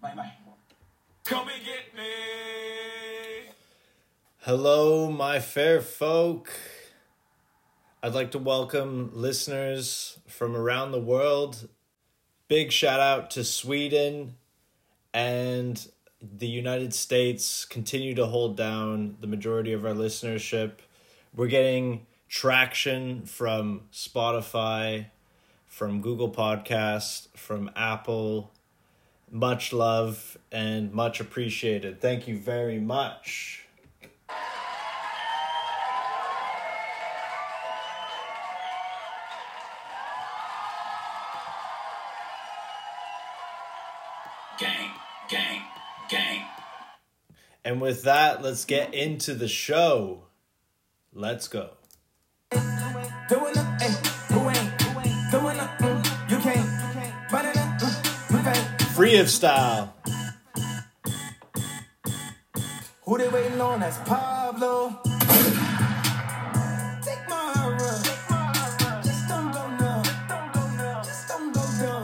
Bye bye. Come and get me. Hello, my fair folk. I'd like to welcome listeners from around the world. Big shout out to Sweden and the United States continue to hold down the majority of our listenership. We're getting traction from Spotify, from Google Podcast, from Apple. Much love and much appreciated. Thank you very much. Gang, gang, gang. And with that, let's get into the show. Let's go. Doing Free of style. Who they waiting on? That's Pablo. Take my run. Just don't go numb. Just don't go dumb.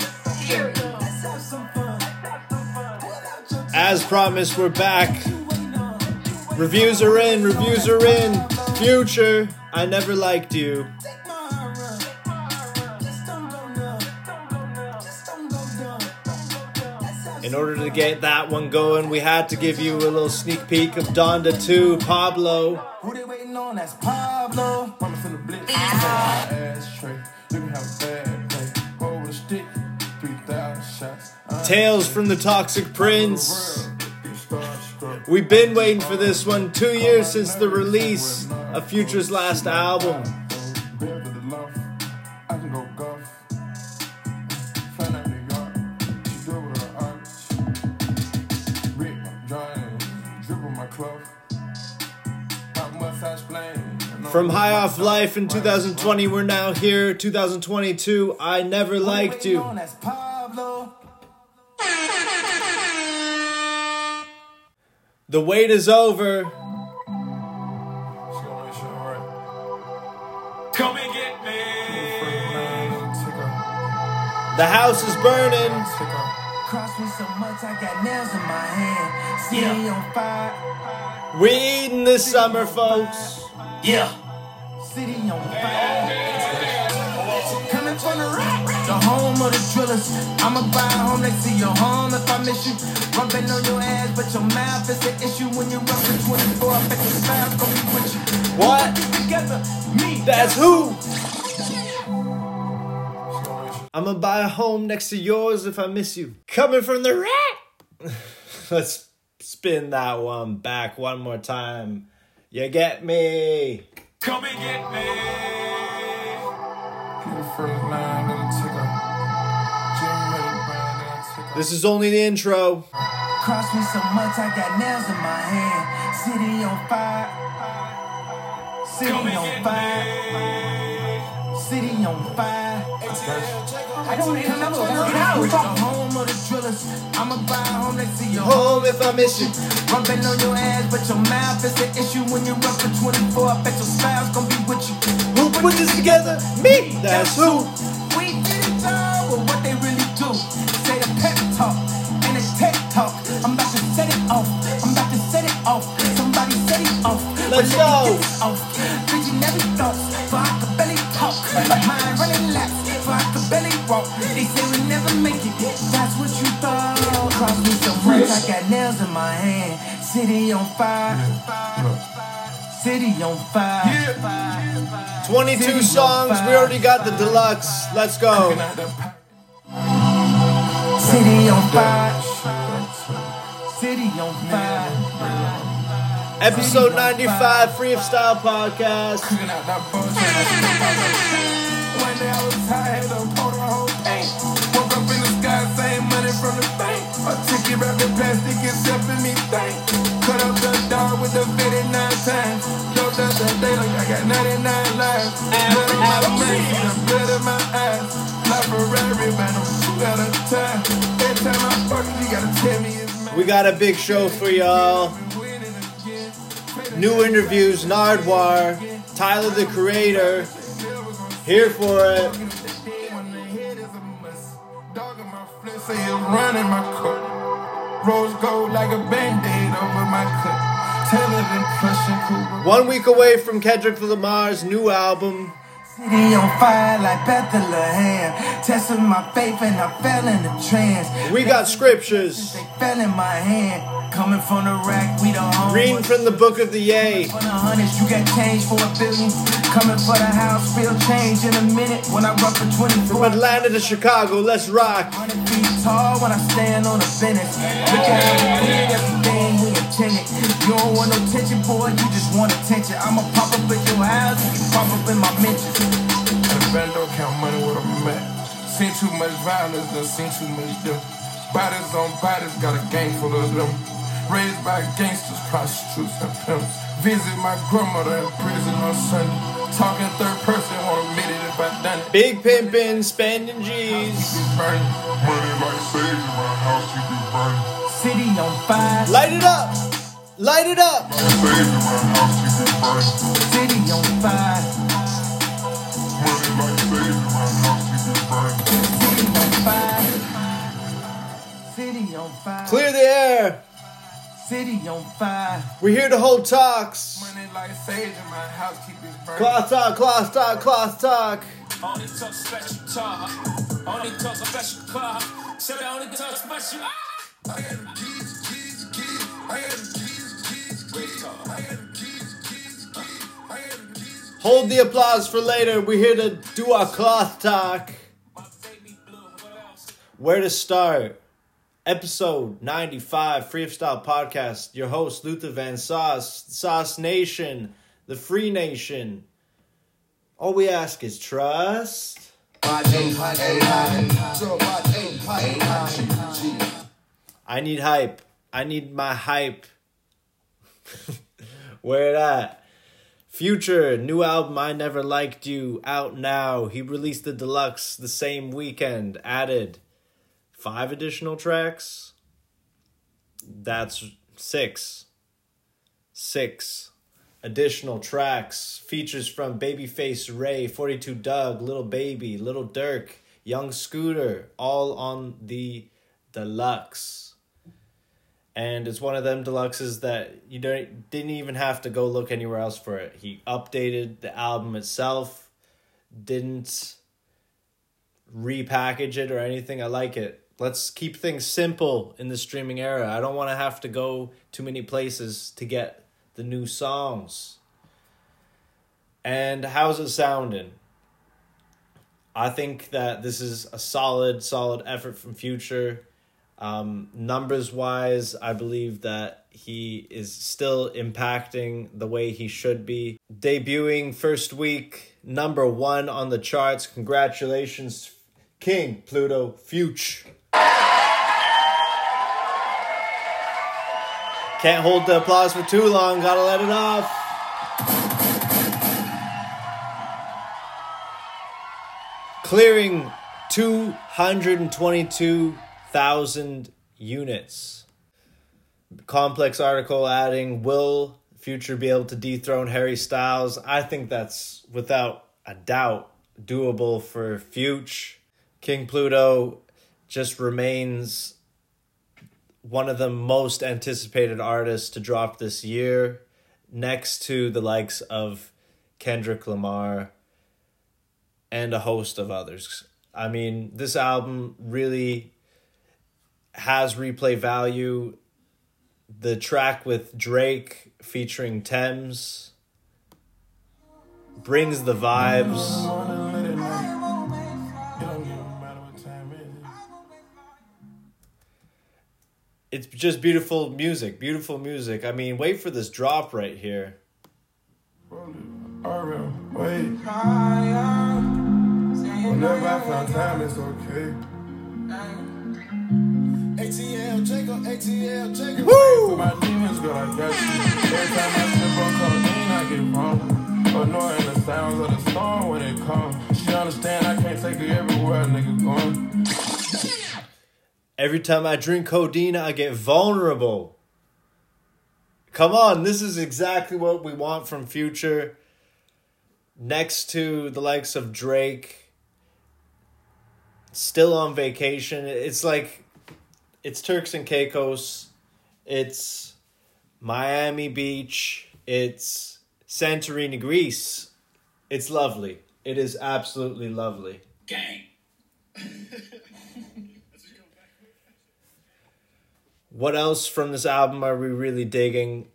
Let's have some fun. Pull out your As promised, we're back. Reviews are in, reviews are in. Future, I never liked you. In order to get that one going, we had to give you a little sneak peek of Donda 2, Pablo. Who they waiting on? That's Pablo. Mama finna blitz. Ashtray. You can have a bad day. Roll with a stick. 3,000 shots. Uh, Tales from the Toxic Prince. We've been waiting for this one two years since the release of Future's last album. From High Off Life in 2020, we're now here, 2022. I never liked you. on? That's Pablo. The wait is over. She gonna make sure I'm right. Come and get me. First line, tick up, The house is burning. Cross me so much, I got nails in my hand. City on fire. We eating this summer, folks. Yeah. City on fire. Coming from the rock. The home of the drillers. I'ma buy a home next to your home if I miss you. Rubbing on your ass, but your mouth is an issue when you're rubbing 24. I bet your smile gonna be with you. What? Together, me. That's who. She gonna make sure. I'm gonna buy a home next to yours if I miss you. Coming from the rat. Let's spin that one back one more time. You get me. Come and get me. Keep the first line, then tick up. Jim made it burn, then tick up. This is only the intro. Cross me so much, I got nails in my hand. City on fire. City Come on fire. me. City on fire. I don't even know. The Now home of the drillers. I'ma buy a home next to your Home if I miss you. On your ass, but your mouth is an issue when you're up for 24. I bet your smile's gonna be with you. Who put this together? Me. That's who. We did it all, but what they really do. Say the pep talk and it's tech talk. I'm about to set it off. I'm about to set it off. Somebody set it off. Let's But let me go. off. Visionary thoughts, for I could barely talk. Mind running laps, for I could barely walk. I got nails in my hand. City on fire. City on fire. 22 songs. We already got the deluxe. Let's go. Out that pack. City on fire. City on fire. Episode 95, Free of Style Podcast. Wrapped in plastic me. Cut up the dog with the 59 times. Doped up the day like I got 99 lives. Blood on my blood in my eyes. Ferrari, man, I'm two out of time. Every time I fuck you, gotta tell me it's mine. We got a big show for y'all. New interviews, Nardwuar, Tyler the Creator. Here for it. Dog in my flesh, say it's running my coat. Rose gold like a band-aid over my cut. In plush and Cooper. One week away from Kendrick Lamar's new album. City on fire like Bethlehem. Testing my faith and I fell in the trance. We got scriptures. They fell in my hand. Coming from the rack, we the home. Reading from the book of the Yay. For the hundreds, you got change for a billion. Coming for the house, feel change in a minute. When I run for 24. From Atlanta to Chicago, let's rock. 100 feet tall when I stand on the finish. Look at how we did everything we intended. You don't want no tension, boy, you just want attention. I'ma pop up in your house, you can pop up in my mentions. The band don't count money with a mat. Seen too much violence, done seen too much them. Bodies on bodies, got a gang full of them. Raised by gangsters, prostitutes, and pimps. Visit my grandmother in prison on Sunday. Talking third person, won't admit it if I done it. Big pimpin', spending G's. Money like sage in my house, you be burning. On fire, Light it up. Light it up. Sage in my house, you be burning. city on fire, Money like sage my house, you be burning. city on fire. City on fire, Clear the air. city on fire. We're here to hold talks. Money like sage in my house, keep it burning. Cloth talk, cloth talk, cloth talk. Only talk special talk. Only talk special talk. Said I only talk special. Ah! Hold the applause for later. We're here to do our cloth talk. Where to start? Episode 95, Free of Style Podcast. Your host, Luther Van Sauce, Sauce Nation, the Free Nation. All we ask is trust. I need hype. I need my hype. Where it at? Future, new album I Never Liked You, out now. He released the deluxe the same weekend, added five additional tracks. That's six. Six additional tracks. Features from Babyface Ray, 42 Dugg, Lil Baby, Lil Durk, Young Scooter, all on the deluxe and it's one of them deluxes that you don't didn't even have to go look anywhere else for it. He updated the album itself, didn't repackage it or anything. I like it. Let's keep things simple in the streaming era. I don't want to have to go too many places to get the new songs. And how's it sounding? I think that this is a solid, solid effort from Future. Um, numbers wise, I believe that he is still impacting the way he should be. Debuting first week, number one on the charts. Congratulations, King Pluto Future. Can't hold the applause for too long, gotta let it off. Clearing 222,000 units. Complex article adding Will Future be able to dethrone Harry Styles? I think that's without a doubt doable for Future. King Pluto just remains one of the most anticipated artists to drop this year, next to the likes of Kendrick Lamar and a host of others. I mean, this album really has replay value. The track with Drake featuring Tems brings the vibes. It's just beautiful music, beautiful music. I mean, wait for this drop right here. Wait. Whenever I found time, it's okay. ATL Jacob, ATL Jacob. Woo! My demons, girl, I got you. Every time I step on codeine, I get wrong. Annoying the sounds of the storm when it comes. She understand I can't take her everywhere, nigga going. Every time I drink codeine, I get vulnerable. Come on, this is exactly what we want from Future. Next to the likes of Drake, still on vacation. It's like it's Turks and Caicos, it's Miami Beach, it's Santorini, Greece. It's lovely. It is absolutely lovely. Gang. What else from this album are we really digging?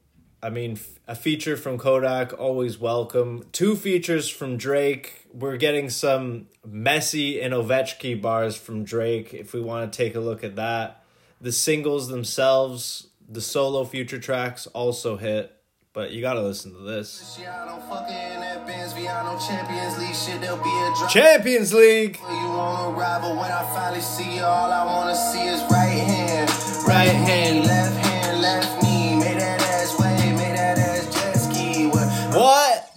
I mean, a feature from Kodak, always welcome. Two features from Drake. We're getting some Messi and Ovechkin bars from Drake if we want to take a look at that. The singles themselves, the solo future tracks also hit, but you gotta listen to this. Gianno fucking in that Benz, Viano Champions League shit, there'll be a drop. Champions League! You wanna but when I finally see all I wanna see is right hand. Right hand. Left hand, left knee. Make that ass wave, make that ass jet ski. What?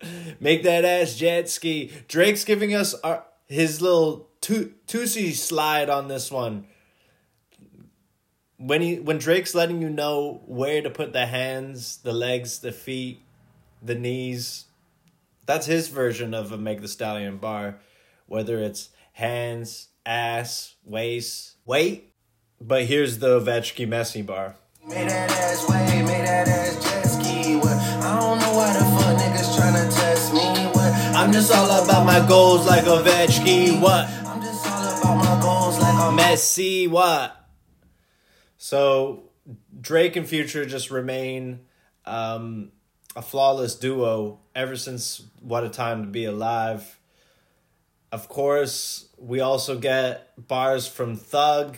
Make that ass jet ski. Drake's giving us our, his little tu- Toosie slide on this one. When he when Drake's letting you know where to put the hands, the legs, the feet, the knees. That's his version of a make the Stallion bar. Whether it's hands, ass, waist, weight. But here's the Ovechkin Messi bar. Make that ass wave, make that ass jet ski. What? I don't know why the fuck niggas tryna test me. What? I'm just all about my goals like Ovechkin. What? I'm just all about my goals like I'm Messi, what? So Drake and Future just remain um, a flawless duo ever since What a Time to Be Alive. Of course, we also get bars from Thug.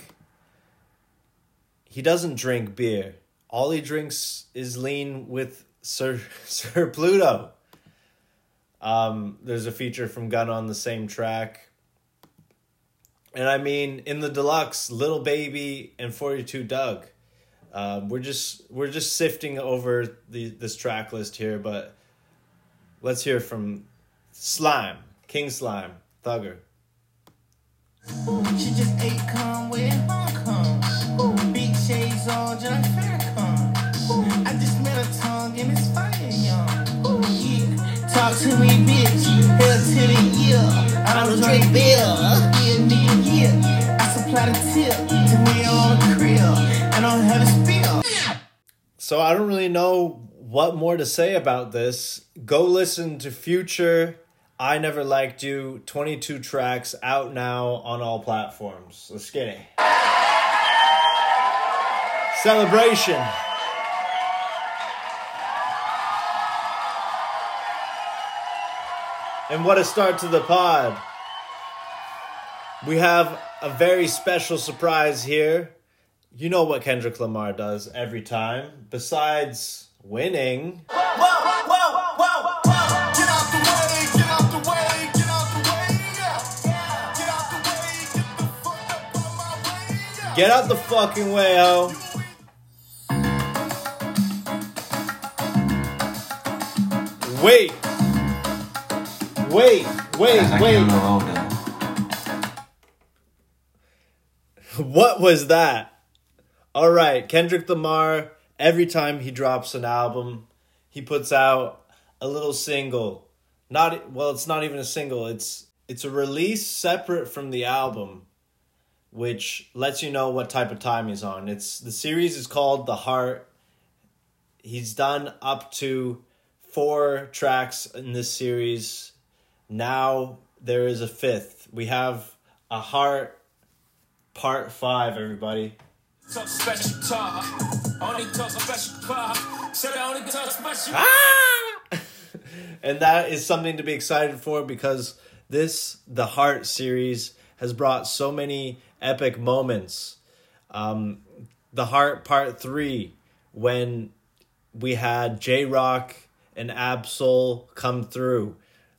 He doesn't drink beer. All he drinks is lean with Sir Sir Pluto. Um, there's a feature from Gun on the same track. And I mean, in the deluxe, Lil Baby and Forty Two Dugg. Um, we're just we're just sifting over the this track list here, but let's hear from Slime, King Slime, Thugger. She just ate cum with Hong Kong. Big shades on, just like Farrakhan. I just met a tongue and it's fire, young. Yeah. Talk to me, bitch. Hell to the ear. I'm a Drake Bill. So I don't really know what more to say about this. Go listen to Future. I Never Liked You, 22 tracks out now on all platforms. Let's get it. Celebration. And what a start to the pod. We have a very special surprise here. You know what Kendrick Lamar does every time, besides winning. Whoa, whoa, whoa, whoa. Get out the way, get out the way, get out the way. Yeah. Get out the way, get the fuck up on my way. Yeah. Get out the fucking way, ho. Wait. Wait, wait, wait. What was that? All right, Kendrick Lamar, every time he drops an album, he puts out a little single. Not well, it's not even a single. It's it's a release separate from the album, which lets you know what type of time he's on. It's the series is called The Heart. He's done up to four tracks in this series. Now there is a fifth. We have a heart part five, everybody. Talk special talk. Only talk special talk. Said I only talk special. Ah! and that is something to be excited for because this the heart series has brought so many epic moments um the heart part 3 when we had Jay Rock and Ab-Soul come through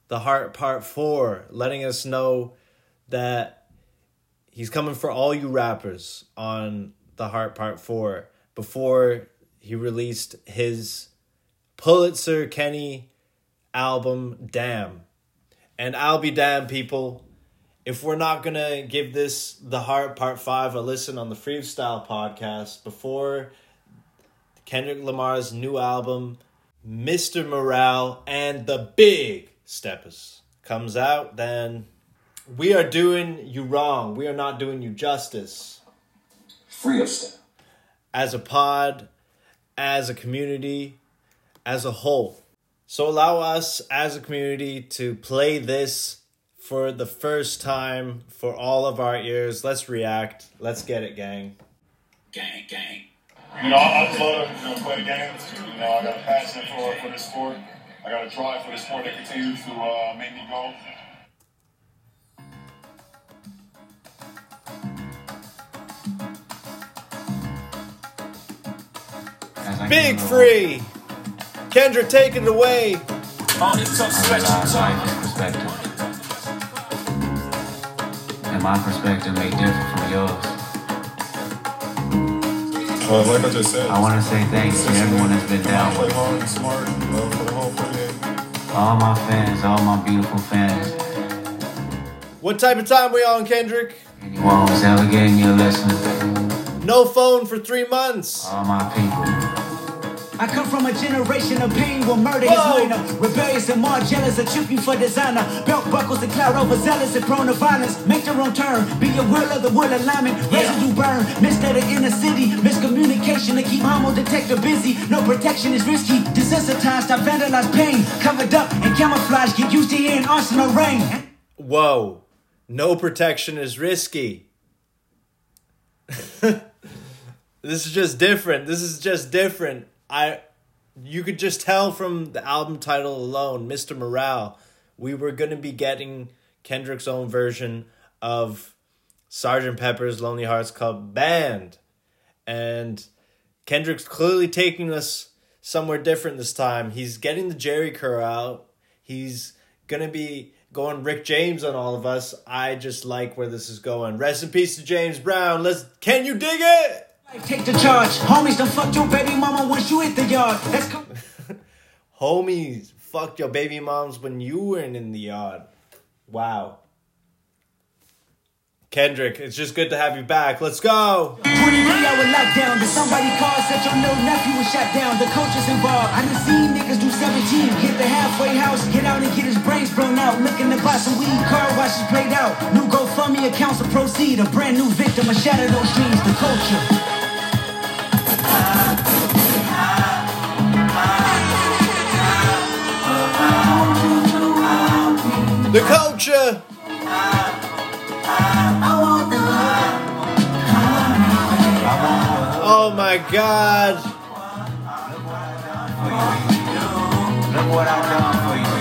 the heart part 4 letting us know that he's coming for all you rappers on the heart part 4 before he released his Pulitzer Kenny album Damn. And I'll be damned, people. If we're not gonna give this the heart part five a listen on the freestyle podcast before Kendrick Lamar's new album, Mr. Morale and the Big Steppers comes out, then we are doing you wrong. We are not doing you justice. Free of style. as a pod, as a community, as a whole. So allow us as a community to play this for the first time for all of our ears. Let's react. Let's get it, gang. Gang, gang. You know, I, I just love to you know, play the games. You know, I got a passion for, for this sport. I got a drive for the sport that continues to uh, make me go. Big free. Kendra, take it away. Only talk special time. perspective. And my perspective may differ from yours. Uh, like I just said, I want to say thanks to everyone that's been down with hard and smart for the whole 48. all my fans, all my beautiful fans. What type of time we on, Kendrick? Anyone who's ever gave me a lesson, No phone for three months. all my people. I come from a generation of pain where murder Whoa. is minor. Rebellious and more jealous of tripping for designer. Belt buckles and cloud overzealous and prone to violence. Make your own turn. Be a will of the will alignment. Residue burn. Misled the inner city. Miscommunication to keep homo detector busy. No protection is risky. Desensitized, I vandalize pain. Covered up and camouflage. Get used to hearing arsenal rain. Whoa. No protection is risky. this is just different. This is just different. I you could just tell from the album title alone, Mr. Morale, we were going to be getting Kendrick's own version of Sergeant Pepper's Lonely Hearts Club Band. And Kendrick's clearly taking us somewhere different this time. He's getting the Jheri curl out. He's going to be going Rick James on all of us. I just like where this is going. Rest in peace to James Brown. Let's can you dig it? Take the charge. Homies done fucked your baby mama once you hit the yard. That's co- Homies fucked your baby moms when you weren't in the yard. Wow. Kendrick, it's just good to have you back. Let's go. 23 hour lockdown. Did somebody call? Said your little nephew was shot down. The coaches involved. I done seen niggas do 17. Hit the halfway house. Get out and get his brains blown out. Looking to buy some weed. Car washes played out. New GoFundMe accounts to proceed. A brand new victim of shatter those dreams. The culture. The culture. Oh my god. Look what I've done for you.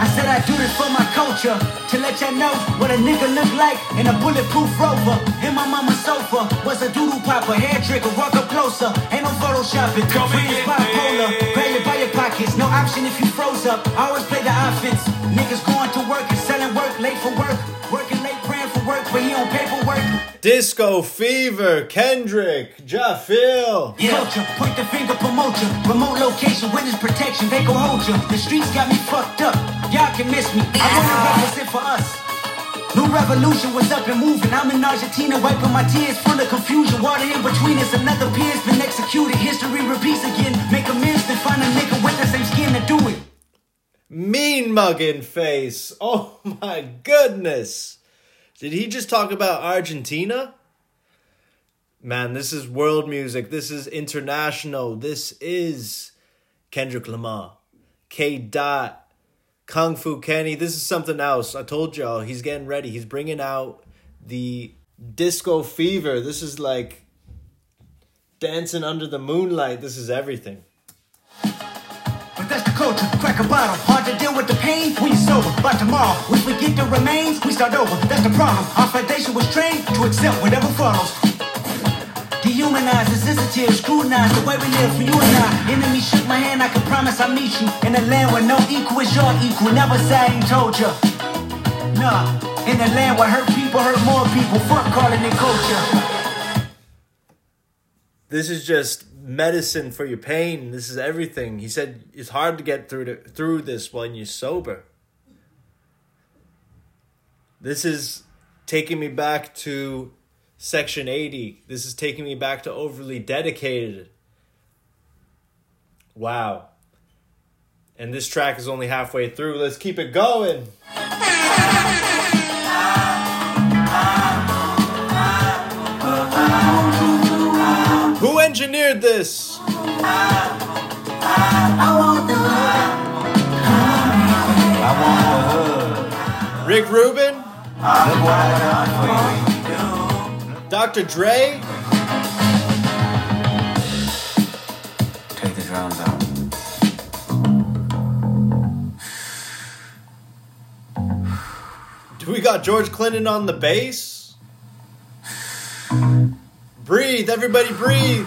I said I do this for my culture to let y'all know what a nigga look like in a bulletproof rover. In my mama's sofa was a doodle popper, hair trigger, walk up closer. Ain't no photoshopping. Come Friends here, bipolar, grab it by your pockets. No option if you froze up. I always play the offense. Niggas going to work and selling work, late for work, working late, praying for work, but he on paperwork. Disco Fever, Kendrick, Jafil. Culture, point the finger, promote ya. Remote location, witness protection, they gon' hold ya. The streets got me fucked up. Y'all can miss me. I wanna represent for us. New revolution was up and moving. I'm in Argentina, wiping my tears, full of confusion. Water in between us, another peer's been executed. History repeats again. Make amends, then find a nigga with the same skin to do it. Mean mugging face. Oh my goodness. Did he just talk about Argentina? Man, this is world music. This is international. This is Kendrick Lamar, K. Dot, Kung Fu Kenny. This is something else. I told y'all he's getting ready. He's bringing out the disco fever. This is like dancing under the moonlight. This is everything. That's the culture. Crack a bottle. Hard to deal with the pain when you're sober. But tomorrow, we forget the remains, we start over. That's the problem. Our foundation was trained to accept whatever follows. Dehumanized, insensitive, scrutinize the way we live for you and I. Enemy shook my hand, I can promise I'll meet you. In a land where no equal is your equal. Never say I ain't told ya. Nah, in a land where hurt people hurt more people. Fuck calling it culture. This is just medicine for your pain. This is everything. He said it's hard to get through to, through this when you're sober. This is taking me back to section 80. This is taking me back to overly dedicated. Wow. And this track is only halfway through. Let's keep it going. Engineered this? I want the I want the hood. Rick Rubin? Look what I done for you. Dr. Dre? Take the drums out. Do we got George Clinton on the bass? Breathe, everybody breathe.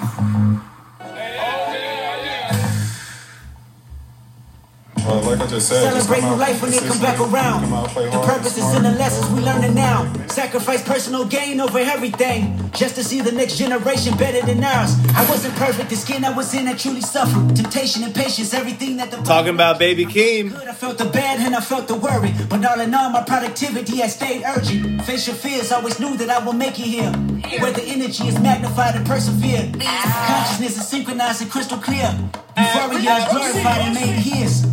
Just said, Celebrate come new life when they come back around. Come out, play The purpose is in the lessons we learning now. Sacrifice personal gain over everything. Just to see the next generation better than ours. I wasn't perfect, the skin I was in, I truly suffered. Temptation and patience, everything that the Talking about Baby Keem. good. I felt the bad and I felt the worry. But all in all, my productivity has stayed urgent. Face your fears, always knew that I will make it here. Where the energy is magnified and persevere. Consciousness is synchronized and crystal clear. Before Euphoria is glorified and made his.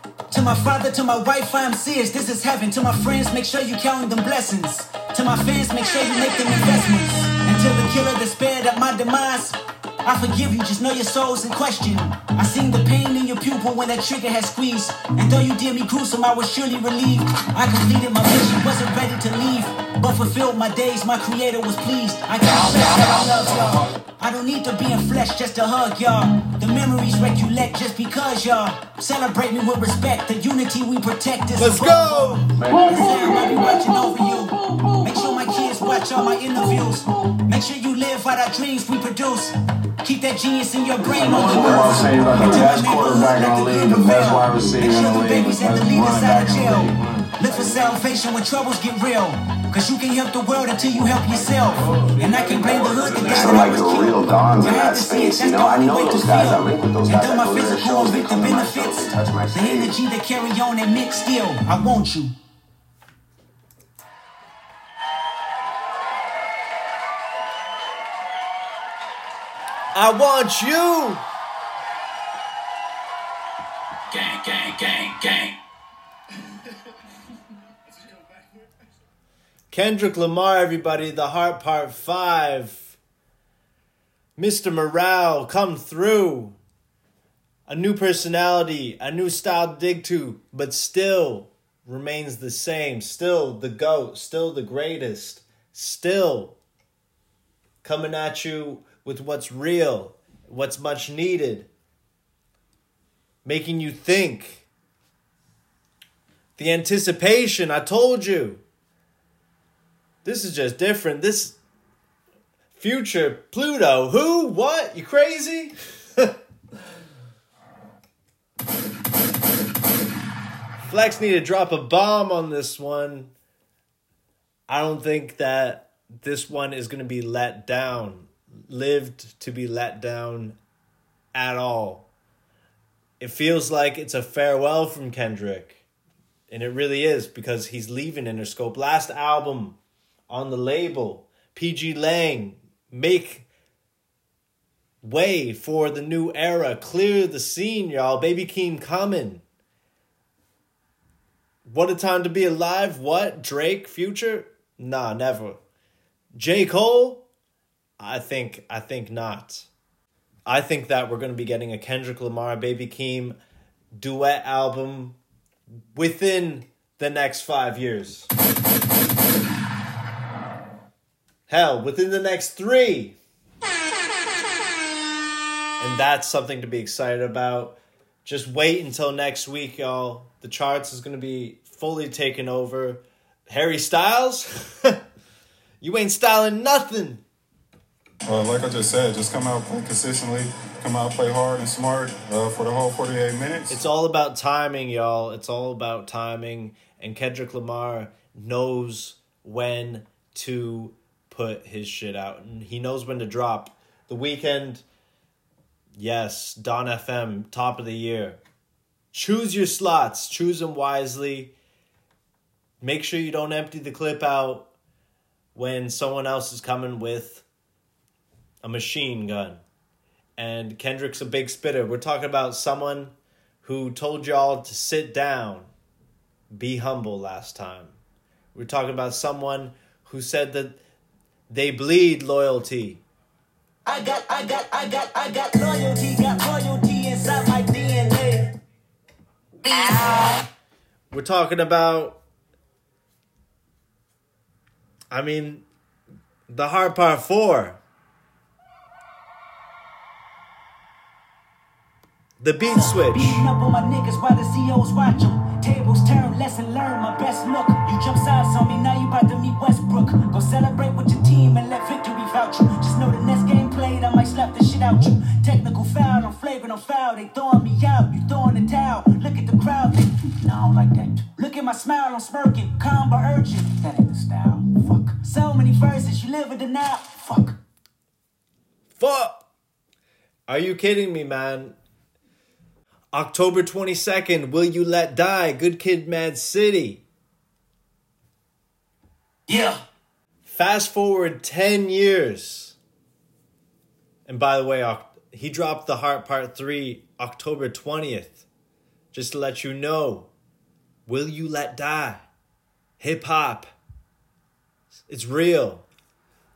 To my father, to my wife, I am serious. This is heaven. To my friends, make sure you count them blessings. To my fans, make sure you make them investments. To the killer that spared at my demise, I forgive you. Just know your soul's in question. I seen the pain in your pupil when that trigger had squeezed. And though you did me gruesome, I was surely relieved. I completed my mission, wasn't ready to leave, but fulfilled my days. My creator was pleased. I confess that I love y'all. I don't need to be in flesh just to hug y'all. The memories recollect just because y'all celebrate me with respect. The unity we protect is Let's go! I'll be watching over you. Make sure my kids watch all my interviews. Make sure you live out our dreams we produce. Keep that genius in your brain on the I'm move. saying about the best quarterback in the league, the best wide receiver in the the league, babies the and the leaders out of in the jail. league. Look for salvation when troubles get real. Cause you can help the world until you help yourself. And I can blame the hood that Some like the real dons in that to see it, space, you know. the I know to those guys. feel. I link with those And guys. though I my go to physical shows. is They with the my benefits, my the energy that carry on and mix still. I want you. I want you! Gang, gang, gang, gang. Kendrick Lamar, everybody, The Heart Part 5. Mr. Morale, come through. A new personality, a new style to dig to, but still remains the same. Still the GOAT, still the greatest. Still coming at you with what's real, what's much needed, making you think. The anticipation, I told you. This is just different. This future Pluto. Who? What? You crazy? Flex need to drop a bomb on this one. I don't think that this one is going to be let down, lived to be let down at all. It feels like it's a farewell from Kendrick. And it really is because he's leaving Interscope. Last album on the label, PG Lang, make way for the new era. Clear the scene, y'all. Baby Keem coming. What a time to be alive. What? Drake, future? Nah, never. J. Cole? I think I think not. I think that we're gonna be getting a Kendrick Lamar, Baby Keem duet album within the next five years. Hell, within the next three. And that's something to be excited about. Just wait until next week, y'all. The charts is going to be fully taken over. Harry Styles? you ain't styling nothing. Uh, like I just said, just come out, play consistently, come out, play hard and smart uh, for the whole 48 minutes. It's all about timing, y'all. It's all about timing. And Kendrick Lamar knows when to put his shit out. And he knows when to drop. The Weeknd, yes, Dawn FM, top of the year. choose your slots, choose them wisely. Make sure you don't empty the clip out when someone else is coming with a machine gun. And Kendrick's a big spitter. We're talking about someone who told y'all to sit down, be humble last time. We're talking about someone who said that they bleed loyalty. I got, I got, I got, I got loyalty, got loyalty inside my DNA. We're talking about, I mean, the hard part four. The beat switch. Beating up on my niggas while the COs watch 'em. Tables turn, lesson learned, my best look. You jump sides on me, now you about to meet Westbrook. Go celebrate with your team and let victory vouch you. Just know the next game played, I might slap the shit out you. Technical foul, I'm flagrant, I'm foul. They throwing me out, you throwing the towel. Look at the crowd, they, no, I don't like that. Look at my smile, I'm smirking, calm but urgent. That ain't the style, fuck. So many verses, you live in denial, fuck. Fuck! Are you kidding me, man? October 22nd, Will You Let Die? Good Kid Mad City. Yeah. Fast forward 10 years. And by the way, he dropped the Heart Part 3 October 20th. Just to let you know, Will You Let Die? Hip hop. It's real.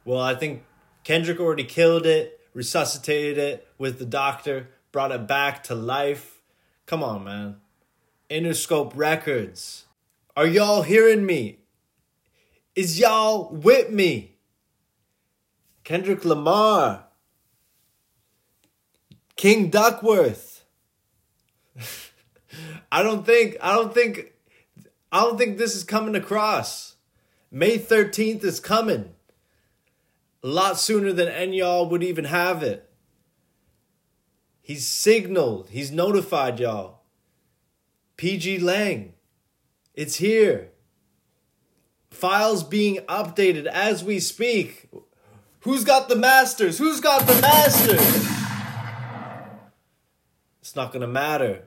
Well, I think Kendrick already killed it, resuscitated it with the doctor, brought it back to life. Come on, man. Interscope Records. Are y'all hearing me? Is y'all with me? Kendrick Lamar. King Duckworth. I don't think I don't think I don't think this is coming across. May 13th is coming. A lot sooner than any y'all would even have it. He's signaled, he's notified y'all. PG Lang. It's here. Files being updated as we speak. Who's got the masters? Who's got the masters? It's not to matter.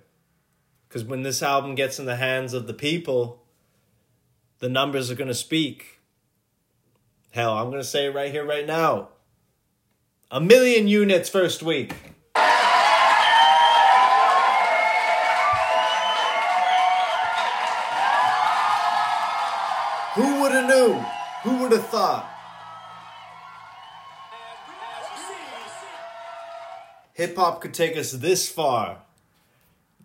Because when this album gets in the hands of the people, the numbers are to speak. Hell, I'm to say it right here, right now. A million units first week. Hip hop could take us this far.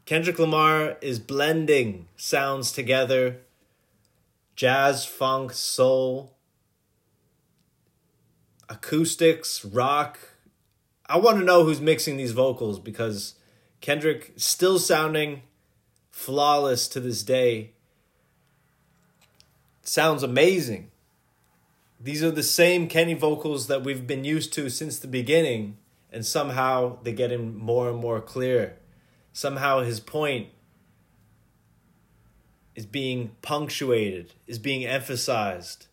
Kendrick Lamar is blending sounds together jazz, funk, soul, acoustics, rock. I want to know who's mixing these vocals because Kendrick still sounding flawless to this day. Sounds amazing. These are the same Kenny vocals that we've been used to since the beginning, and somehow they're getting more and more clear. Somehow his point is being punctuated, is being emphasized,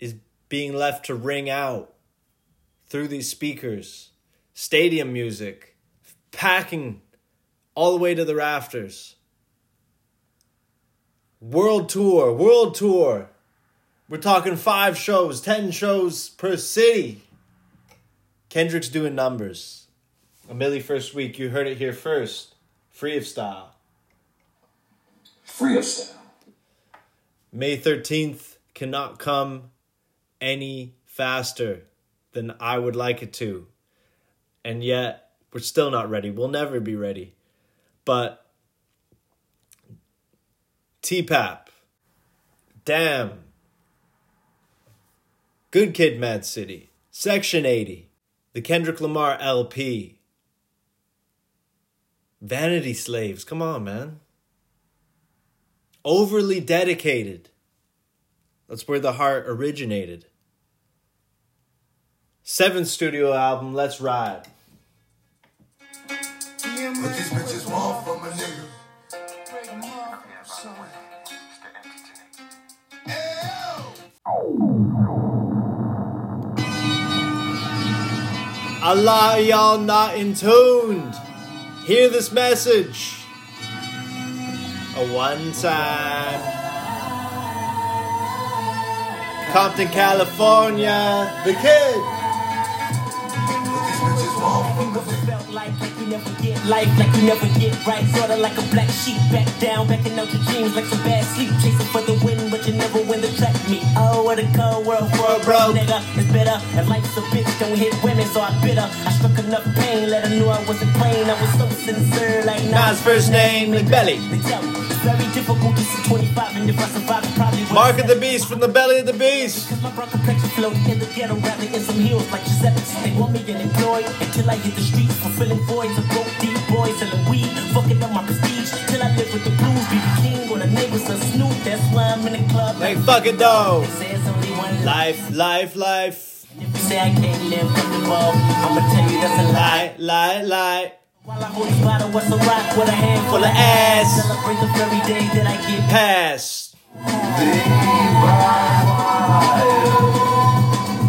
is being left to ring out through these speakers, stadium music, packing all the way to the rafters. World tour, world tour. We're talking five shows, 10 shows per city. Kendrick's doing numbers. A Millie first week, you heard it here first. Free of style. Free of style. May 13th cannot come any faster than I would like it to. And yet, we're still not ready. We'll never be ready. But TPAB, Damn, Good Kid Mad City, Section 80, the Kendrick Lamar LP, Vanity Slaves, come on, man. Overly dedicated. That's where the heart originated. Seventh studio album, Let's Ride. A lot of y'all not in tuned. Hear this message. a one time. Compton, California, the kid. Life, like you never get right. Sorta like a black sheep, back down, backing out your dreams like some bad sleep. Chasing for the win, but you never win. What a cold world for a broke nigga. It's bitter, and life's a bitch. Don't hit women, so I bitter. I struck enough pain, let her know I wasn't playing. I was so sincere, like Nas first name, McBelly. They tell me it's very difficult. This is 25, and if I survive, probably Mark of the Beast from the belly of the beast. Cause my brown complexion float in the ghetto, rapping in some heels like Giuseppe's. They want me unemployed until I hit the streets, fulfilling voids of broke deep boys selling weed, fucking up my prestige. Till I live with the blues, be king or the neighbors of Snoop. That's why I'm in the club. Like fuck it They say it's only one life. Life, life. If you say I can't live from the ball, I'ma tell you that's a lie. Lie, lie. While I hold this bottle, what's a rock with a handful of ass. Celebrate the very day that I get past.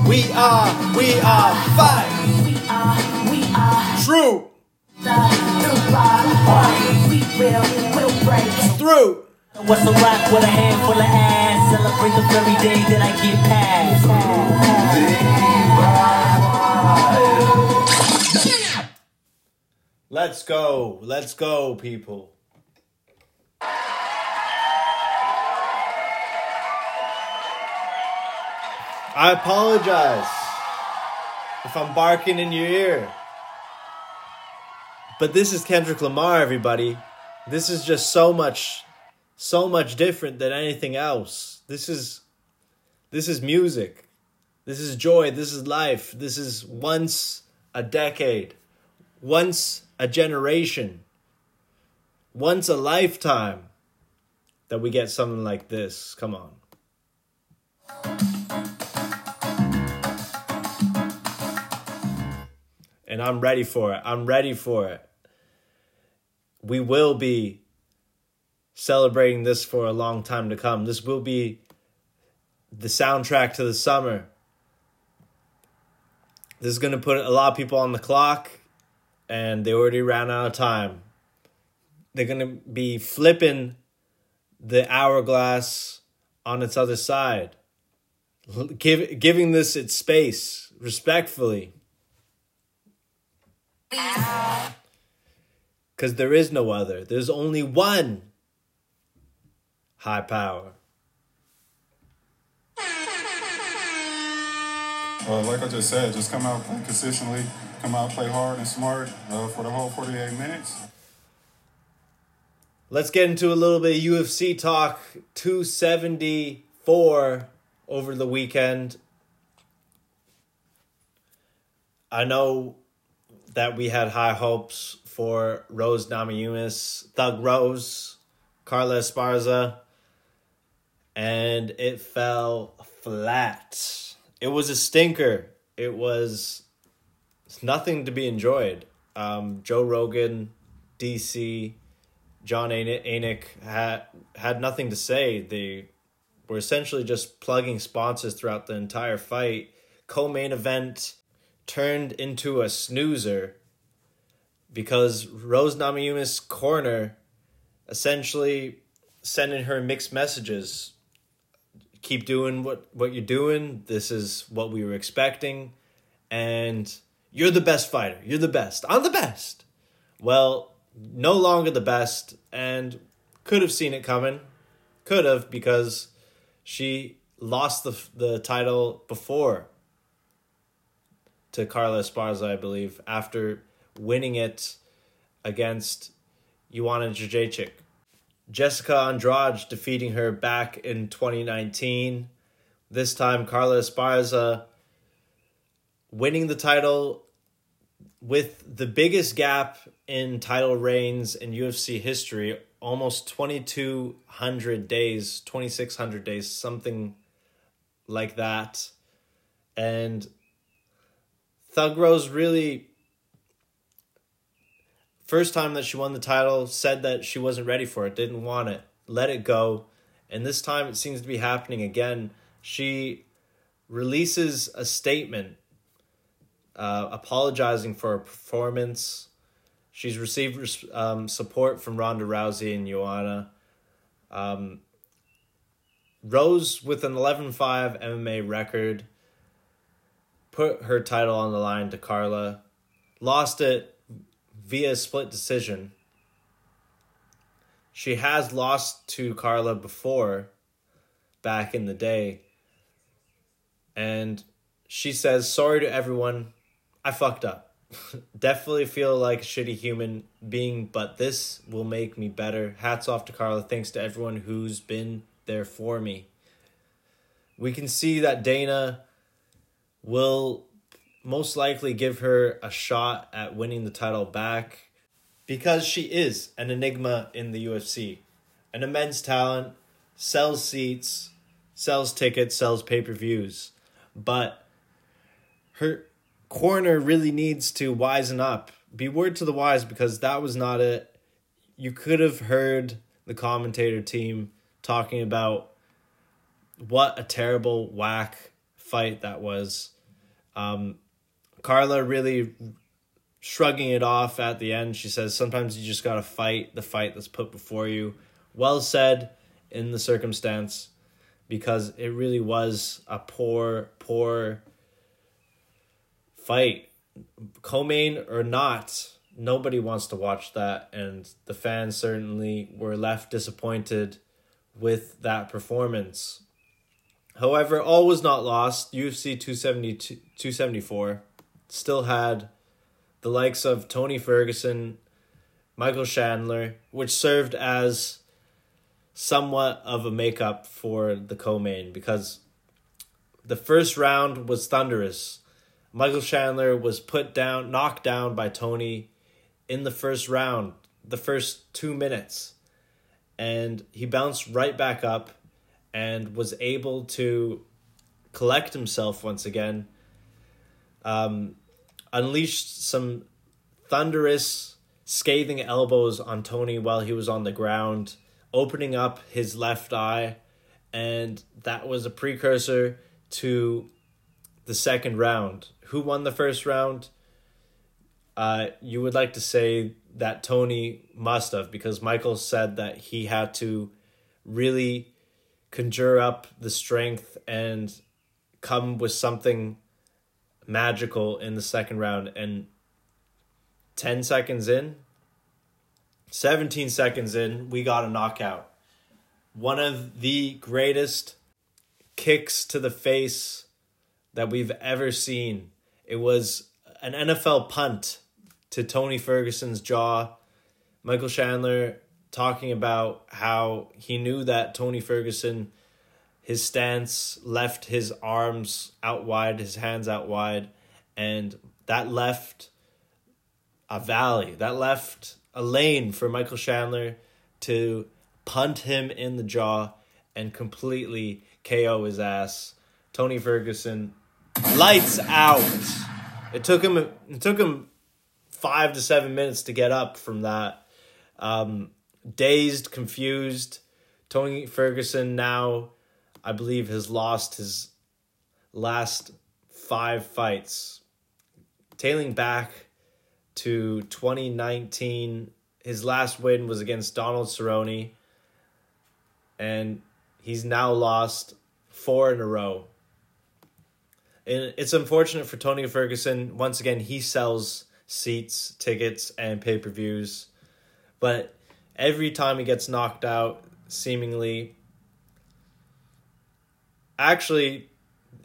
We are, we are five. We are, we are True. The bottom. We will, will break. Through. What's a rock with a handful of ass? Celebrate the very day that I get past. Let's go. Let's go, people. I apologize if I'm barking in your ear. But this is Kendrick Lamar, everybody. This is just so much so much different than anything else. This is this is music. This is joy. This is life. This is once a decade. Once a generation. Once a lifetime that we get something like this. Come on. And I'm ready for it. I'm ready for it. We will be celebrating this for a long time to come. This will be the soundtrack to the summer. This is going to put a lot of people on the clock, and they already ran out of time. They're going to be flipping the hourglass on its other side, Give, giving this its space respectfully. Because there is no other, there's only one high power. Uh, like I just said, just come out play consistently, come out play hard and smart uh, for the whole 48 minutes. Let's get into a little bit of UFC talk. 274 over the weekend. I know that we had high hopes for Rose Namajunas, Thug Rose, Carla Esparza, and it fell flat. It was a stinker. It was nothing to be enjoyed. Um, Joe Rogan, DC, Jon Anik had had nothing to say. They were essentially just plugging sponsors throughout the entire fight. Co-main event turned into a snoozer because Rose Namajunas' corner essentially sending her mixed messages. Keep doing what, what you're doing. This is what we were expecting. And you're the best fighter. You're the best. I'm the best. Well, no longer the best and could have seen it coming. Could have because she lost the the title before to Carla Esparza, I believe, after winning it against Joanna Jędrzejczyk. Jessica Andrade defeating her back in 2019. This time, Carla Esparza winning the title with the biggest gap in title reigns in UFC history, almost 2,200 days, 2,600 days, something like that. And Thug Rose really, first time that she won the title, said that she wasn't ready for it, didn't want it, let it go. And this time it seems to be happening again. She releases a statement uh, apologizing for her performance. She's received um, support from Ronda Rousey and Joanna, Um, Rose with an 11-5 MMA record put her title on the line to Carla, lost it via split decision. She has lost to Carla before back in the day. And she says, Sorry to everyone, I fucked up. Definitely feel like a shitty human being, but this will make me better. Hats off to Carla. Thanks to everyone who's been there for me. We can see that Dana will most likely give her a shot at winning the title back because she is an enigma in the UFC. An immense talent, sells seats, sells tickets, sells pay per views. But her corner really needs to wisen up. Be word to the wise because that was not it. You could have heard the commentator team talking about what a terrible whack fight that was. Um, Carla really shrugging it off at the end. She says, Sometimes you just got to fight the fight that's put before you. Well said in the circumstance because it really was a poor, poor fight. Co-main or not, nobody wants to watch that, and the fans certainly were left disappointed with that performance. However, all was not lost. UFC 272, 274 still had the likes of Tony Ferguson, Michael Chandler, which served as somewhat of a makeup for the co-main because the first round was thunderous. Michael Chandler was put down, knocked down by Tony in the first round, the first two minutes. And he bounced right back up and was able to collect himself once again, um, unleashed some thunderous, scathing elbows on Tony while he was on the ground, opening up his left eye. And that was a precursor to the second round. Who won the first round? Uh, you would like to say that Tony must have because Michael said that he had to really conjure up the strength and come with something magical in the second round. And 10 seconds in, 17 seconds in, we got a knockout. One of the greatest kicks to the face that we've ever seen. It was an NFL punt to Tony Ferguson's jaw. Michael Chandler talking about how he knew that Tony Ferguson, his stance left his arms out wide, his hands out wide, and that left a valley, that left a lane for Michael Chandler to punt him in the jaw and completely KO his ass. Tony Ferguson, lights out. It took him. It took him five to seven minutes to get up from that. Um, dazed, confused. Tony Ferguson now, I believe, has lost his last five fights. Tailing back to 2019, his last win was against Donald Cerrone, and he's now lost four in a row. And it's unfortunate for Tony Ferguson. Once again, he sells seats, tickets, and pay per views. But every time he gets knocked out, seemingly. Actually,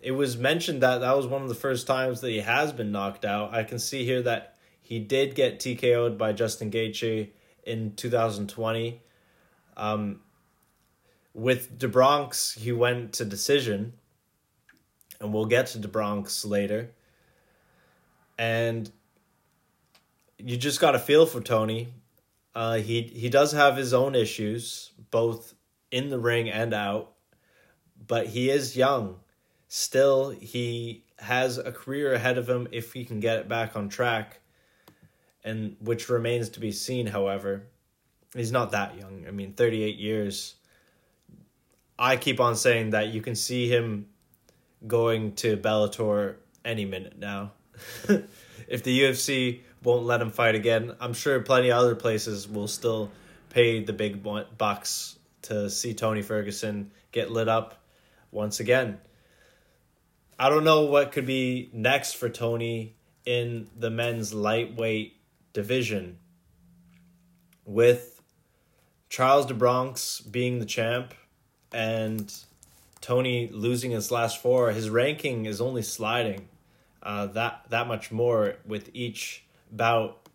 it was mentioned that that was one of the first times that he has been knocked out. I can see here that he did get TKO'd by Justin Gaethje in 2020. Um, with DeBronx, he went to decision, and we'll get to DeBronx later. And you just got a feel for Tony. Uh, he he does have his own issues, both in the ring and out, but he is young. Still, he has a career ahead of him if he can get it back on track, and which remains to be seen. However, he's not that young. I mean, thirty eight years. I keep on saying that you can see him going to Bellator any minute now. if the UFC won't let him fight again. I'm sure plenty of other places will still pay the big bucks to see Tony Ferguson get lit up once again. I don't know what could be next for Tony in the men's lightweight division with Charles de Bronx being the champ and Tony losing his last four, his ranking is only sliding uh, that that much more with each bout,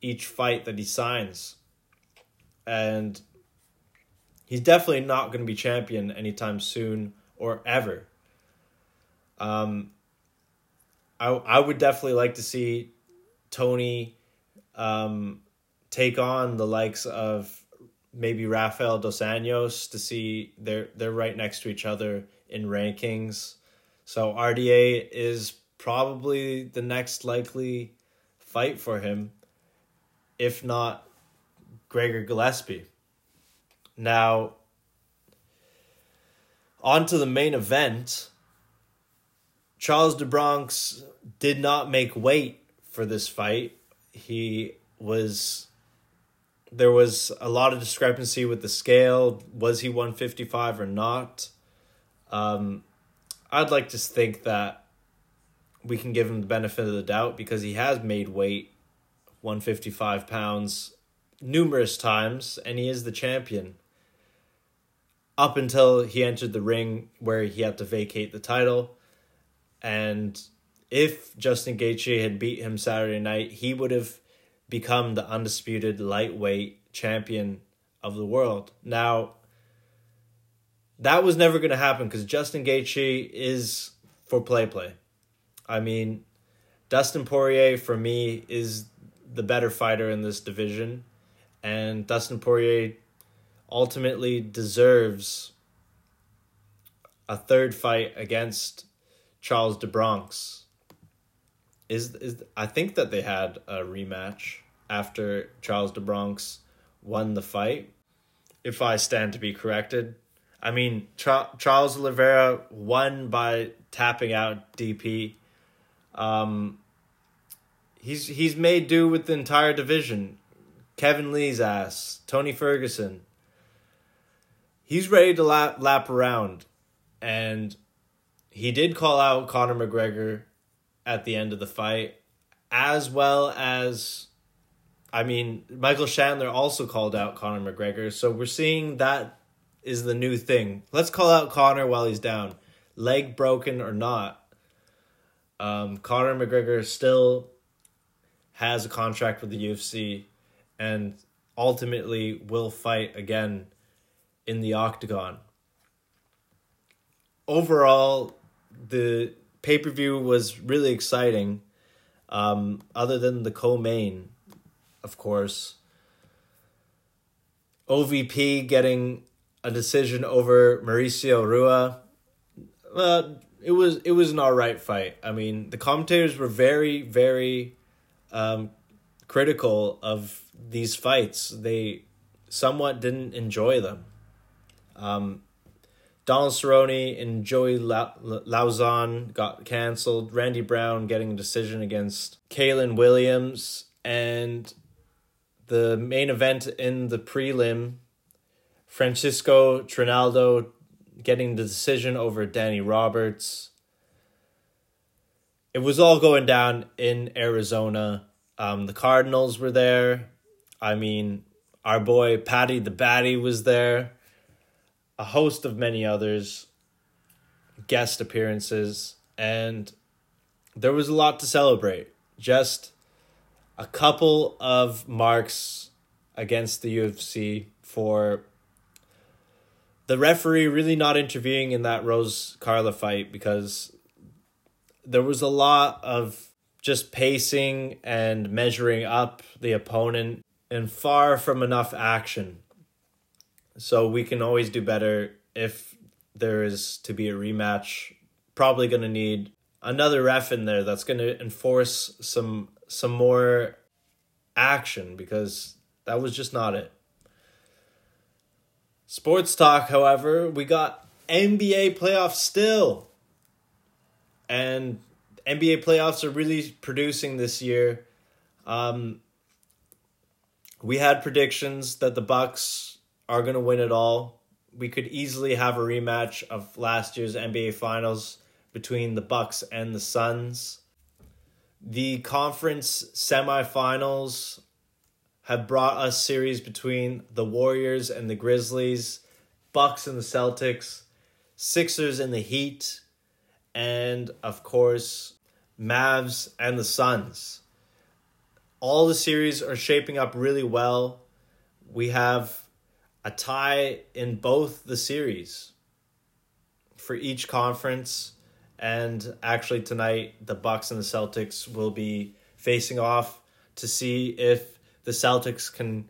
each fight that he signs, and he's definitely not going to be champion anytime soon or ever. Um, I I would definitely like to see Tony, um, take on the likes of maybe Rafael dos Anjos to see they're they're right next to each other in rankings. So RDA is probably the next likely fight for him, if not Gregor Gillespie. Now, on to the main event. Charles de Bronx did not make weight for this fight. He was there was a lot of discrepancy with the scale. Was he 155 or not? Um, I'd like to think that we can give him the benefit of the doubt because he has made weight 155 pounds numerous times and he is the champion up until he entered the ring where he had to vacate the title. And if Justin Gaethje had beat him Saturday night he would have become the undisputed lightweight champion of the world. Now that was never going to happen because Justin Gaethje is for play play. I mean, Dustin Poirier for me is the better fighter in this division, and Dustin Poirier ultimately deserves a third fight against Charles de Bronx. Is is I think that they had a rematch after Charles de Bronx won the fight. If I stand to be corrected, I mean Tra- Charles Oliveira won by tapping out DP um, he's he's made do with the entire division. Kevin Lee's ass, Tony Ferguson. He's ready to lap lap around, and he did call out Conor McGregor at the end of the fight, as well as, I mean, Michael Chandler also called out Conor McGregor. So we're seeing that is the new thing. Let's call out Conor while he's down, leg broken or not um, Conor McGregor still has a contract with the UFC and ultimately will fight again in the octagon. Overall, the pay per view was really exciting. Um, other than the co main, of course. OVP getting a decision over Mauricio Rua. Uh, it was it was an all right fight. I mean, the commentators were very very um, critical of these fights. They somewhat didn't enjoy them. Um, Donald Cerrone and Joey La- Lauzon got canceled. Randy Brown getting a decision against Kalen Williams. And the main event in the prelim, Francisco Trinaldo getting the decision over Danny Roberts. It was all going down in Arizona. Um, the Cardinals were there. I mean, our boy Paddy the Baddy was there. A host of many others, guest appearances, and there was a lot to celebrate. Just a couple of marks against the UFC for the referee really not intervening in that Rose Carla fight because there was a lot of just pacing and measuring up the opponent and far from enough action. So we can always do better if there is to be a rematch. Probably going to need another ref in there that's going to enforce some some more action because that was just not it. Sports talk, however, we got NBA playoffs still. And NBA playoffs are really producing this year. Um, we had predictions that the Bucks are going to win it all. we could easily have a rematch of last year's NBA Finals between the Bucks and the Suns. The conference semifinals have brought us series between the Warriors and the Grizzlies, Bucks and the Celtics, Sixers and the Heat, and of course, Mavs and the Suns. All the series are shaping up really well. We have a tie in both the series for each conference and actually tonight the Bucks and the Celtics will be facing off to see if the Celtics can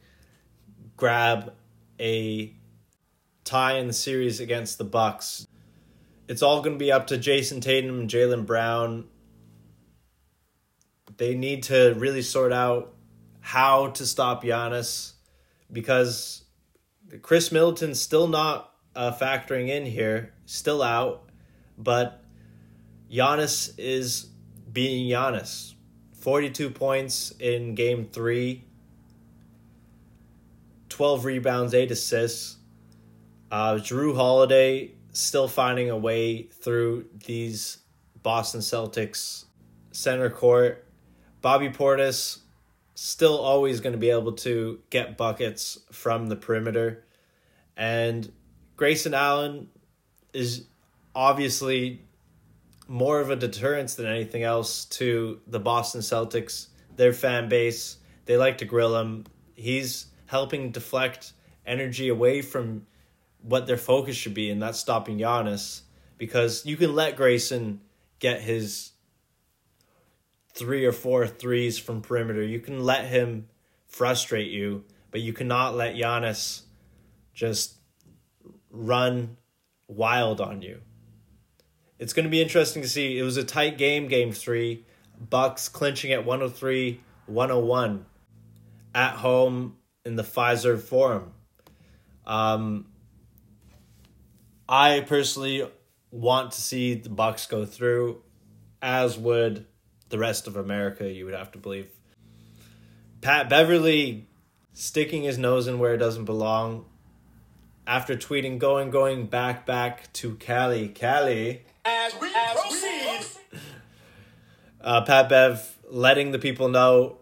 grab a tie in the series against the Bucks. It's all going to be up to Jayson Tatum and Jaylen Brown. They need to really sort out how to stop Giannis because Khris Middleton's still not uh, factoring in here, still out, but Giannis is being Giannis. 42 points in game three, 12 rebounds, 8 assists. Uh, Jrue Holiday still finding a way through these Boston Celtics center court. Bobby Portis still always going to be able to get buckets from the perimeter. And Grayson Allen is obviously more of a deterrence than anything else to the Boston Celtics, their fan base. They like to grill him. He's helping deflect energy away from what their focus should be, and that's stopping Giannis. Because you can let Grayson get his three or four threes from perimeter. You can let him frustrate you, but you cannot let Giannis just run wild on you. It's going to be interesting to see. It was a tight game, game three. Bucks clinching at 103 101 at home in the Fiserv Forum. Um, I personally want to see the Bucks go through, as would the rest of America. You would have to believe. Pat Beverley sticking his nose in where it doesn't belong. After tweeting, going, going back, back to Cali, Cali. As we proceed. Uh, Pat Bev letting the people know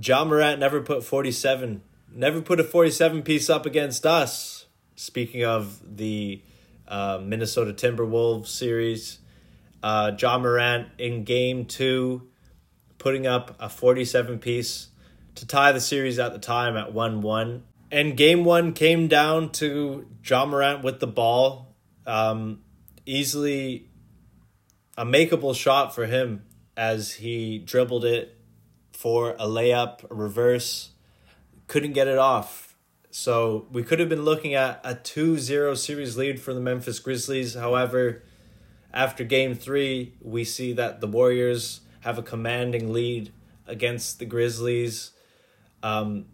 Ja Morant never put 47, never put a 47 piece up against us. Speaking of the uh, Minnesota Timberwolves series, uh, Ja Morant in game two, putting up a 47 piece to tie the series at the time at 1 1. And game one came down to Ja Morant with the ball. Um, easily a makeable shot for him as he dribbled it for a layup, a reverse, couldn't get it off. So we could have been looking at a 2 0 series lead for the Memphis Grizzlies. However, after game three, we see that the Warriors have a commanding lead against the Grizzlies. Um,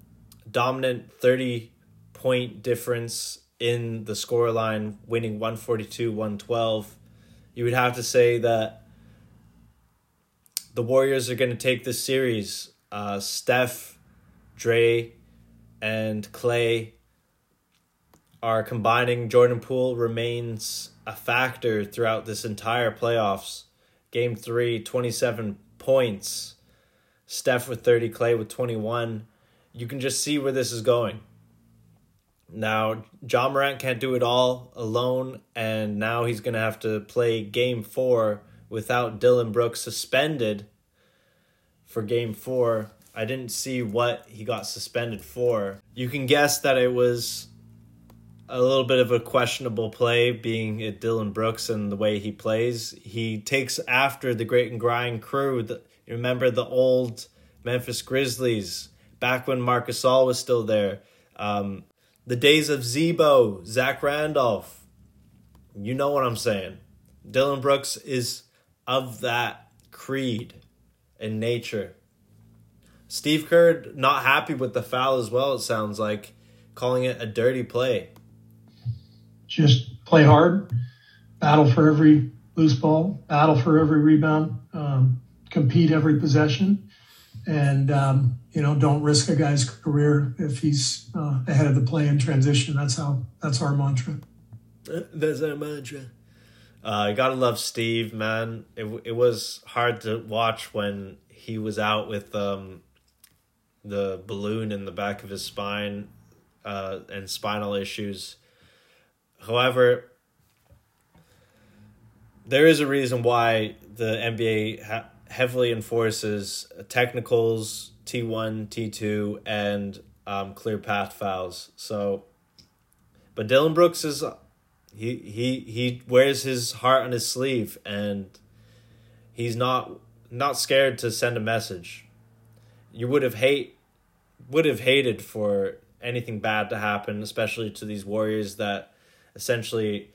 dominant 30 point difference in the scoreline, winning 142 112. You would have to say that the Warriors are going to take this series. Uh, Steph, Dre, and Clay are combining. Jordan Poole remains a factor throughout this entire playoffs. Game three, 27 points. Steph with 30, Clay with 21. You can just see where this is going. Now, Ja Morant can't do it all alone, and now he's going to have to play game four without Dillon Brooks suspended for game four. I didn't see what he got suspended for. You can guess that it was a little bit of a questionable play, being it Dillon Brooks and the way he plays. He takes after the great and grind crew. The, remember the old Memphis Grizzlies back when Marc Gasol was still there. Um, the days of Z-Bo, Zach Randolph. You know what I'm saying. Dillon Brooks is of that creed and nature. Steve Kerr not happy with the foul as well, it sounds like, calling it a dirty play. Just play hard, battle for every loose ball, battle for every rebound, um, compete every possession, and um, you know don't risk a guy's career if he's uh, ahead of the play in transition. That's how that's our mantra. That's our mantra. Uh, gotta love Steve, man. It it was hard to watch when he was out with um, the balloon in the back of his spine, uh, and spinal issues. However, there is a reason why the NBA ha- heavily enforces technicals, T one, T two, and um, clear path fouls. So, but Dillon Brooks is he he he wears his heart on his sleeve, and he's not not scared to send a message. You would have hate would have hated for anything bad to happen, especially to these Warriors that essentially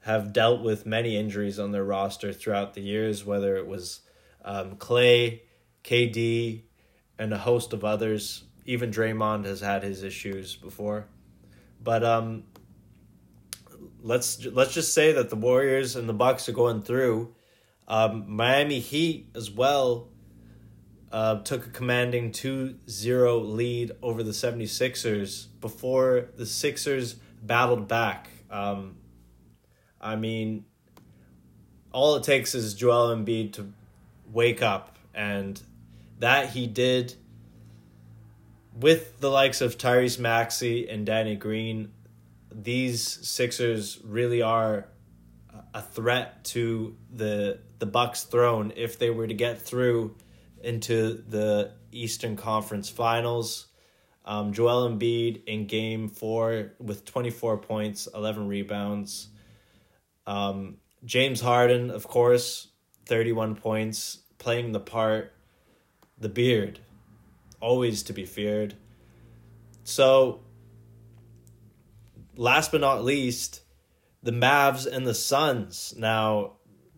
have dealt with many injuries on their roster throughout the years, whether it was um, Clay, KD, and a host of others. Even Draymond has had his issues before, but um, let's let's just say that the Warriors and the Bucks are going through. Um, Miami Heat as well uh, took a commanding 2-0 lead over the 76ers before the Sixers battled back. Um, I mean, all it takes is Joel Embiid to wake up, and that he did with the likes of Tyrese Maxey and Danny Green. These Sixers really are a threat to the the Bucks throne if they were to get through into the Eastern Conference Finals. Um, Joel Embiid in Game Four with twenty four points, eleven rebounds. Um, James Harden, of course, thirty one points, playing the part. The beard, always to be feared. So, last but not least, the Mavs and the Suns. Now,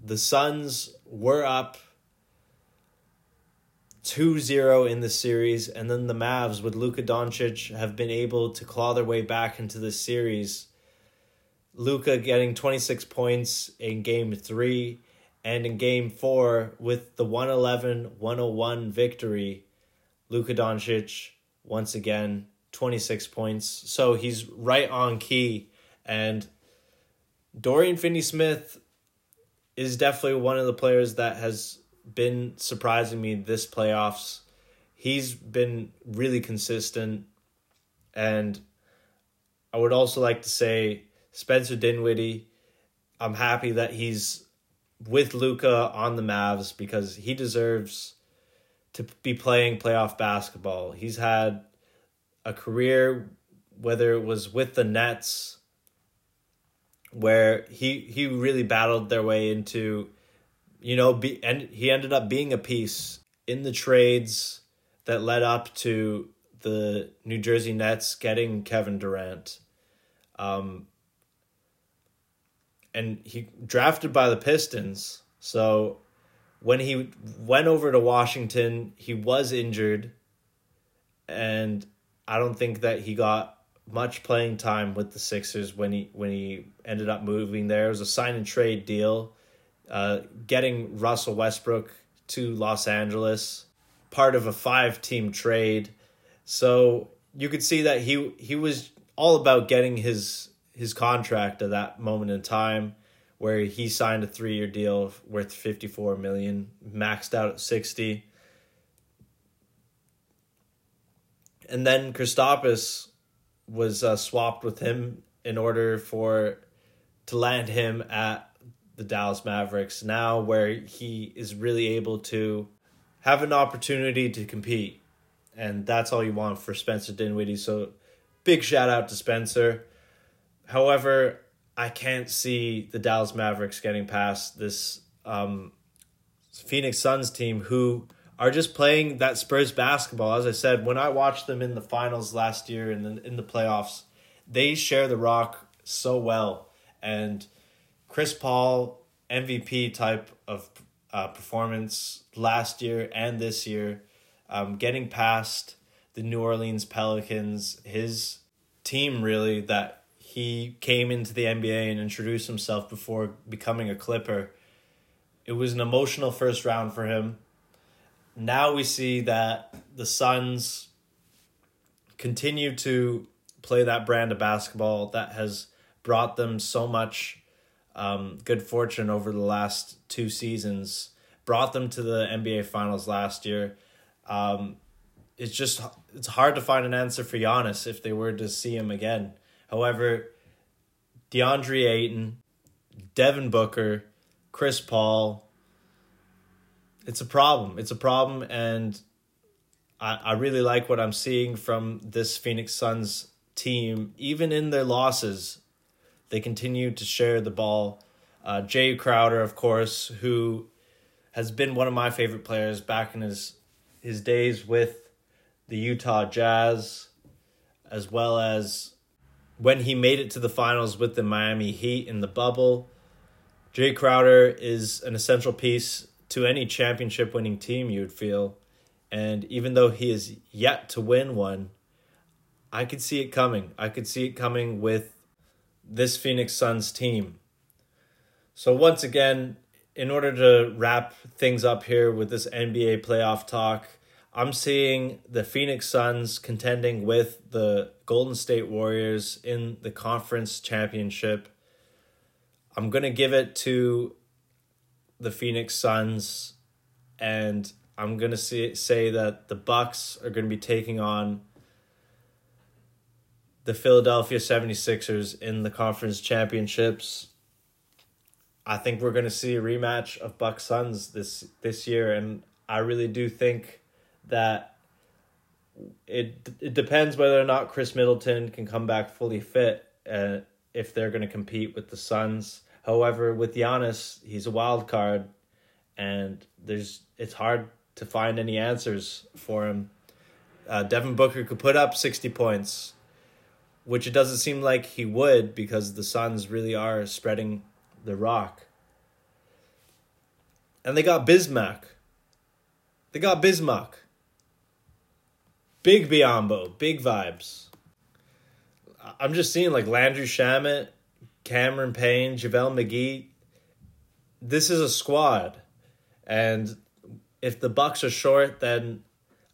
the Suns were up 2-0 in the series and then the Mavs with Luka Doncic have been able to claw their way back into the series. Luka getting 26 points in game 3 and in game 4 with the 111-101 victory, Luka Doncic once again 26 points. So he's right on key and Dorian Finney-Smith is definitely one of the players that has been surprising me this playoffs. He's been really consistent, and I would also like to say Spencer Dinwiddie. I'm happy that he's with Luka on the Mavs because he deserves to be playing playoff basketball. He's had a career, whether it was with the Nets, where he he really battled their way into you know, be and he ended up being a piece in the trades that led up to the New Jersey Nets getting Kevin Durant. Um, and he drafted by the Pistons. So when he went over to Washington, he was injured. And I don't think that he got much playing time with the Sixers when he when he ended up moving there. It was a sign and trade deal uh, getting Russell Westbrook to Los Angeles, part of a five team trade. So you could see that he he was all about getting his his contract at that moment in time where he signed a 3-year deal worth 54 million maxed out at 60 and then Kristaps was uh, swapped with him in order for to land him at the Dallas Mavericks now where he is really able to have an opportunity to compete. And that's all you want for Spencer Dinwiddie. So big shout out to Spencer. However, I can't see the Dallas Mavericks getting past this um, Phoenix Suns team who are just playing that Spurs basketball. As I said, when I watched them in the finals last year and in, in the playoffs, they share the rock so well. And Chris Paul MVP type of uh, performance last year and this year, um, getting past the New Orleans Pelicans, his team really that he came into the NBA and introduced himself before becoming a Clipper. It was an emotional first round for him. Now we see that the Suns continue to play that brand of basketball that has brought them so much um, good fortune over the last two seasons, brought them to the NBA Finals last year. Um, it's just it's hard to find an answer for Giannis if they were to see him again. However, DeAndre Ayton, Devin Booker, Chris Paul, it's a problem. It's a problem, and I, I really like what I'm seeing from this Phoenix Suns team. Even in their losses, they continue to share the ball. Uh, Jay Crowder, of course, who has been one of my favorite players back in his his days with the Utah Jazz, as well as when he made it to the finals with the Miami Heat in the bubble. Jay Crowder is an essential piece to any championship winning team, you would feel. And even though he is yet to win one, I could see it coming. I could see it coming with this Phoenix Suns team. So, once again, in order to wrap things up here with this NBA playoff talk, I'm seeing the Phoenix Suns contending with the Golden State Warriors in the conference championship. I'm going to give it to the Phoenix Suns and I'm going to say, that the Bucks are going to be taking on the Philadelphia 76ers in the conference championships. I think we're going to see a rematch of Bucks Suns this this year and I really do think that it it depends whether or not Khris Middleton can come back fully fit uh, if they're going to compete with the Suns. However, with Giannis, he's a wild card and there's it's hard to find any answers for him. Uh, Devin Booker could put up 60 points which it doesn't seem like he would because the Suns really are spreading the rock. And they got Bismack. They got Bismack. Big Biyombo, big vibes. I'm just seeing like Landry Shamet, Cameron Payne, JaVale McGee. This is a squad. And if the Bucks are short, then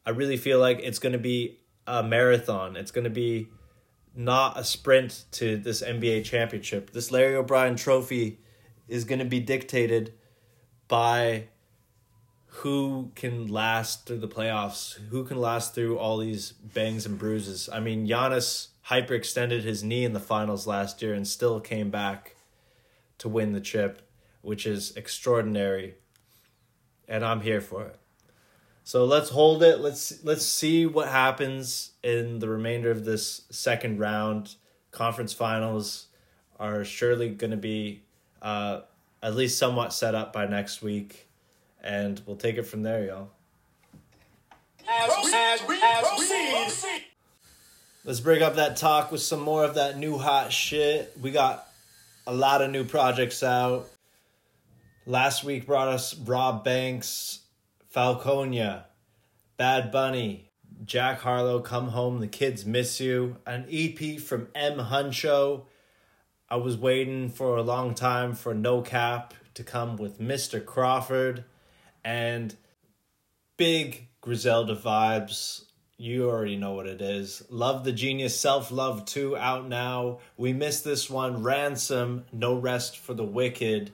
I really feel like it's to be a marathon. It's to be not a sprint to this NBA championship. This Larry O'Brien trophy is going to be dictated by who can last through the playoffs, who can last through all these bangs and bruises. I mean, Giannis hyperextended his knee in the finals last year and still came back to win the chip, which is extraordinary. And I'm here for it. So let's hold it. Let's let's see what happens in the remainder of this second round. Conference finals are surely going to be uh, at least somewhat set up by next week, and we'll take it from there, y'all. Let's break up that talk with some more of that new hot shit. We got a lot of new projects out. Last week brought us Rob Banks, Falconia, Bad Bunny, Jack Harlow, Come Home, The Kids Miss You, an EP from M. Huncho. I was waiting for a long time for No Cap to come with Mr. Crawford and big Griselda vibes. You already know what it is. Love the Genius, Self Love 2 out now. We missed this one. Ransom, No Rest for the Wicked.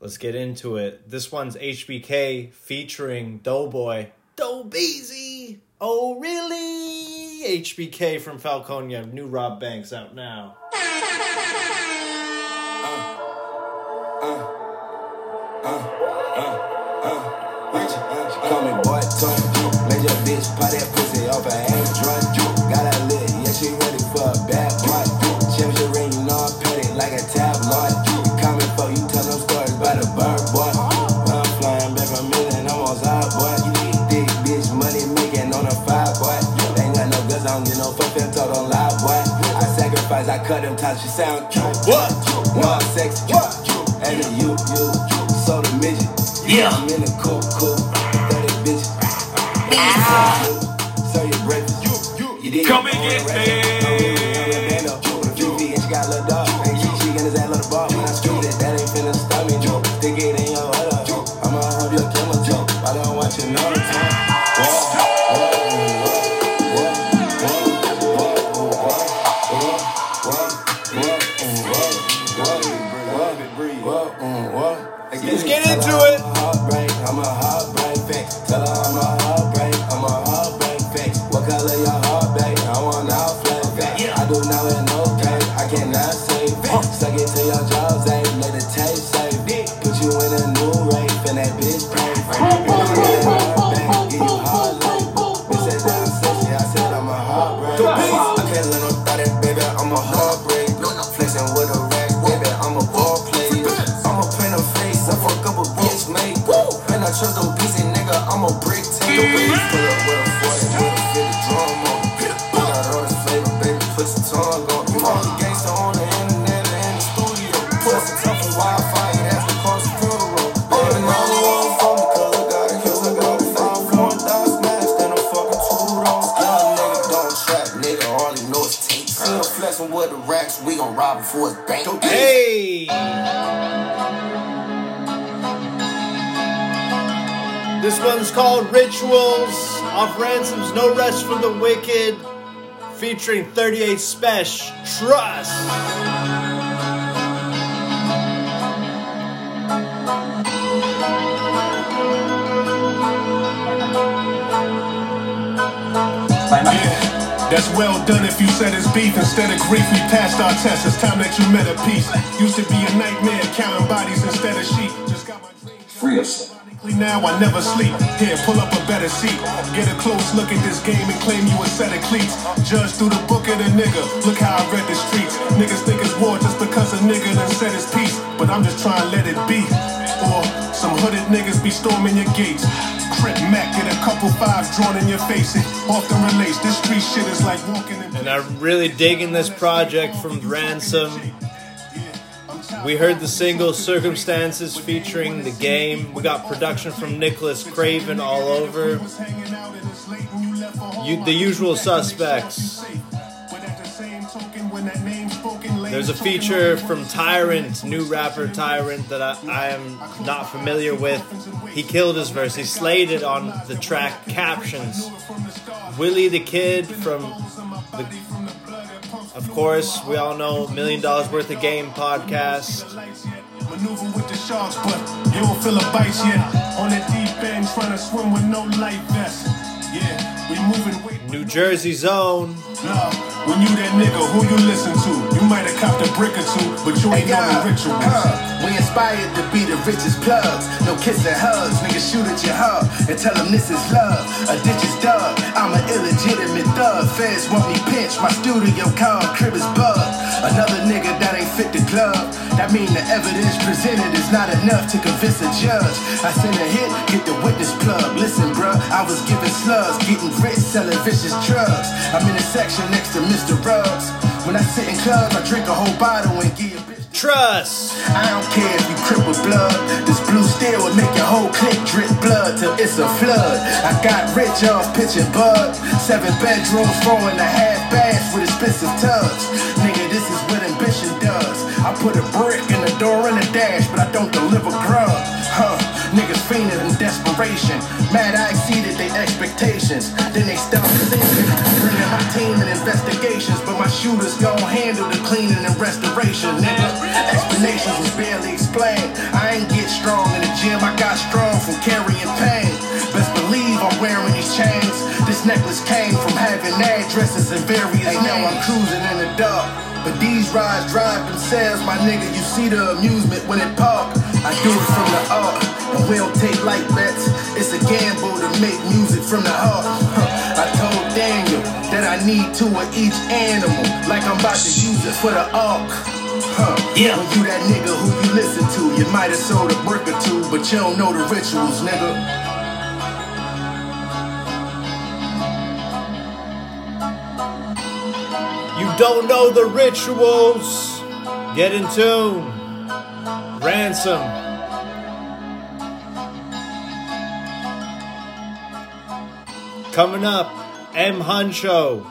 Let's get into it. This one's HBK featuring Doughboy. Doughbeezy! Oh, really? HBK from Falconia. New Rob Banks out now. cut them ties, she sound cute. What? No, I'm sexy. And then you, you, so the midget. Yeah. I'm in the cool, cool. 30 bitches. Ah. So you breakfast. You, you, you did Come and get me. Called Rituals off Ransom's No Rest for the Wicked, featuring 38 Special Trust. Yeah, that's well done if you said it's beef. Instead of grief, we passed our test. It's time that you met a peace. Used to be a nightmare, counting bodies instead of sheep. Just got my dreams. Free yourself. Now I never sleep. Here, pull up a better seat. Get a close look at this game and claim you a set of cleats. Judge through the book of the nigga. Look how I read the streets. Niggas think it's war just because a nigga done said his piece. But I'm just trying to let it be. Or some hooded niggas be storming your gates. Crip Mac, get a couple fives drawn in your face. It often relates. This street shit is like walking in. And I'm really digging this project from Ransom. We heard the single Circumstances featuring the game. We got production from Nicholas Craven all over. You, the usual suspects. There's a feature from Tyrant, new rapper Tyrant, that I, I am not familiar with. He killed his verse. He slayed it on the track Captions. Willie the Kid from the of course, we all know Million Dollars Worth of Game podcast. Maneuver with the sharks, but you don't feel a bite yet. On the deep end, trying to swim with no life vest. Yeah, we moving. New Jersey Zone. Nah, when you that nigga, who you listen to? You might have copped a brick or two, but you ain't know the rituals. Uh, we inspired to be the richest plugs. No kissing hugs, nigga shoot at your hug and tell them this is love. A ditch is dug. I'm an illegitimate thug. Feds want me pinched. My studio called crib is bug. Another nigga that ain't fit the club. That mean the evidence presented is not enough to convince a judge. I send a hit, get the witness plug. Listen, bruh, I was giving slugs, getting rich, selling vicious drugs. I'm in a section next to Mr. Ruggs. When I sit in clubs, I drink a whole bottle and give a bitch. Trust. I don't care if you crip with blood. This blue steel will make your whole clique drip blood till it's a flood. I got rich off pitching bud. Seven bedrooms, four and a half baths with expensive tubs. Nigga, this is what ambition does. I put a brick in the door and a dash, but I don't deliver grub. Huh. Niggas fiending in desperation. Mad I exceeded their expectations. Then they stopped thinking. Bringing my team in investigations, but my shooters gon' handle the cleaning and restoration, nigga. Explanations was barely explained. I ain't get strong in the gym, I got strong from carrying pain. Best believe I'm wearing these chains. This necklace came from having addresses and various hey, now I'm cruising in the dark. But these rides drive themselves, my nigga. You see the amusement when it park. I do it from the art, and we don't take light bets. It's a gamble to make music from the heart. I told Daniel that I need to of each animal, like I'm about to use it for the ark. Huh. Yeah. When you that nigga who you listen to, you might have sold a brick or two, but you don't know the rituals, nigga. You don't know the rituals. Get in tune. Ransom. Coming up, M Huncho,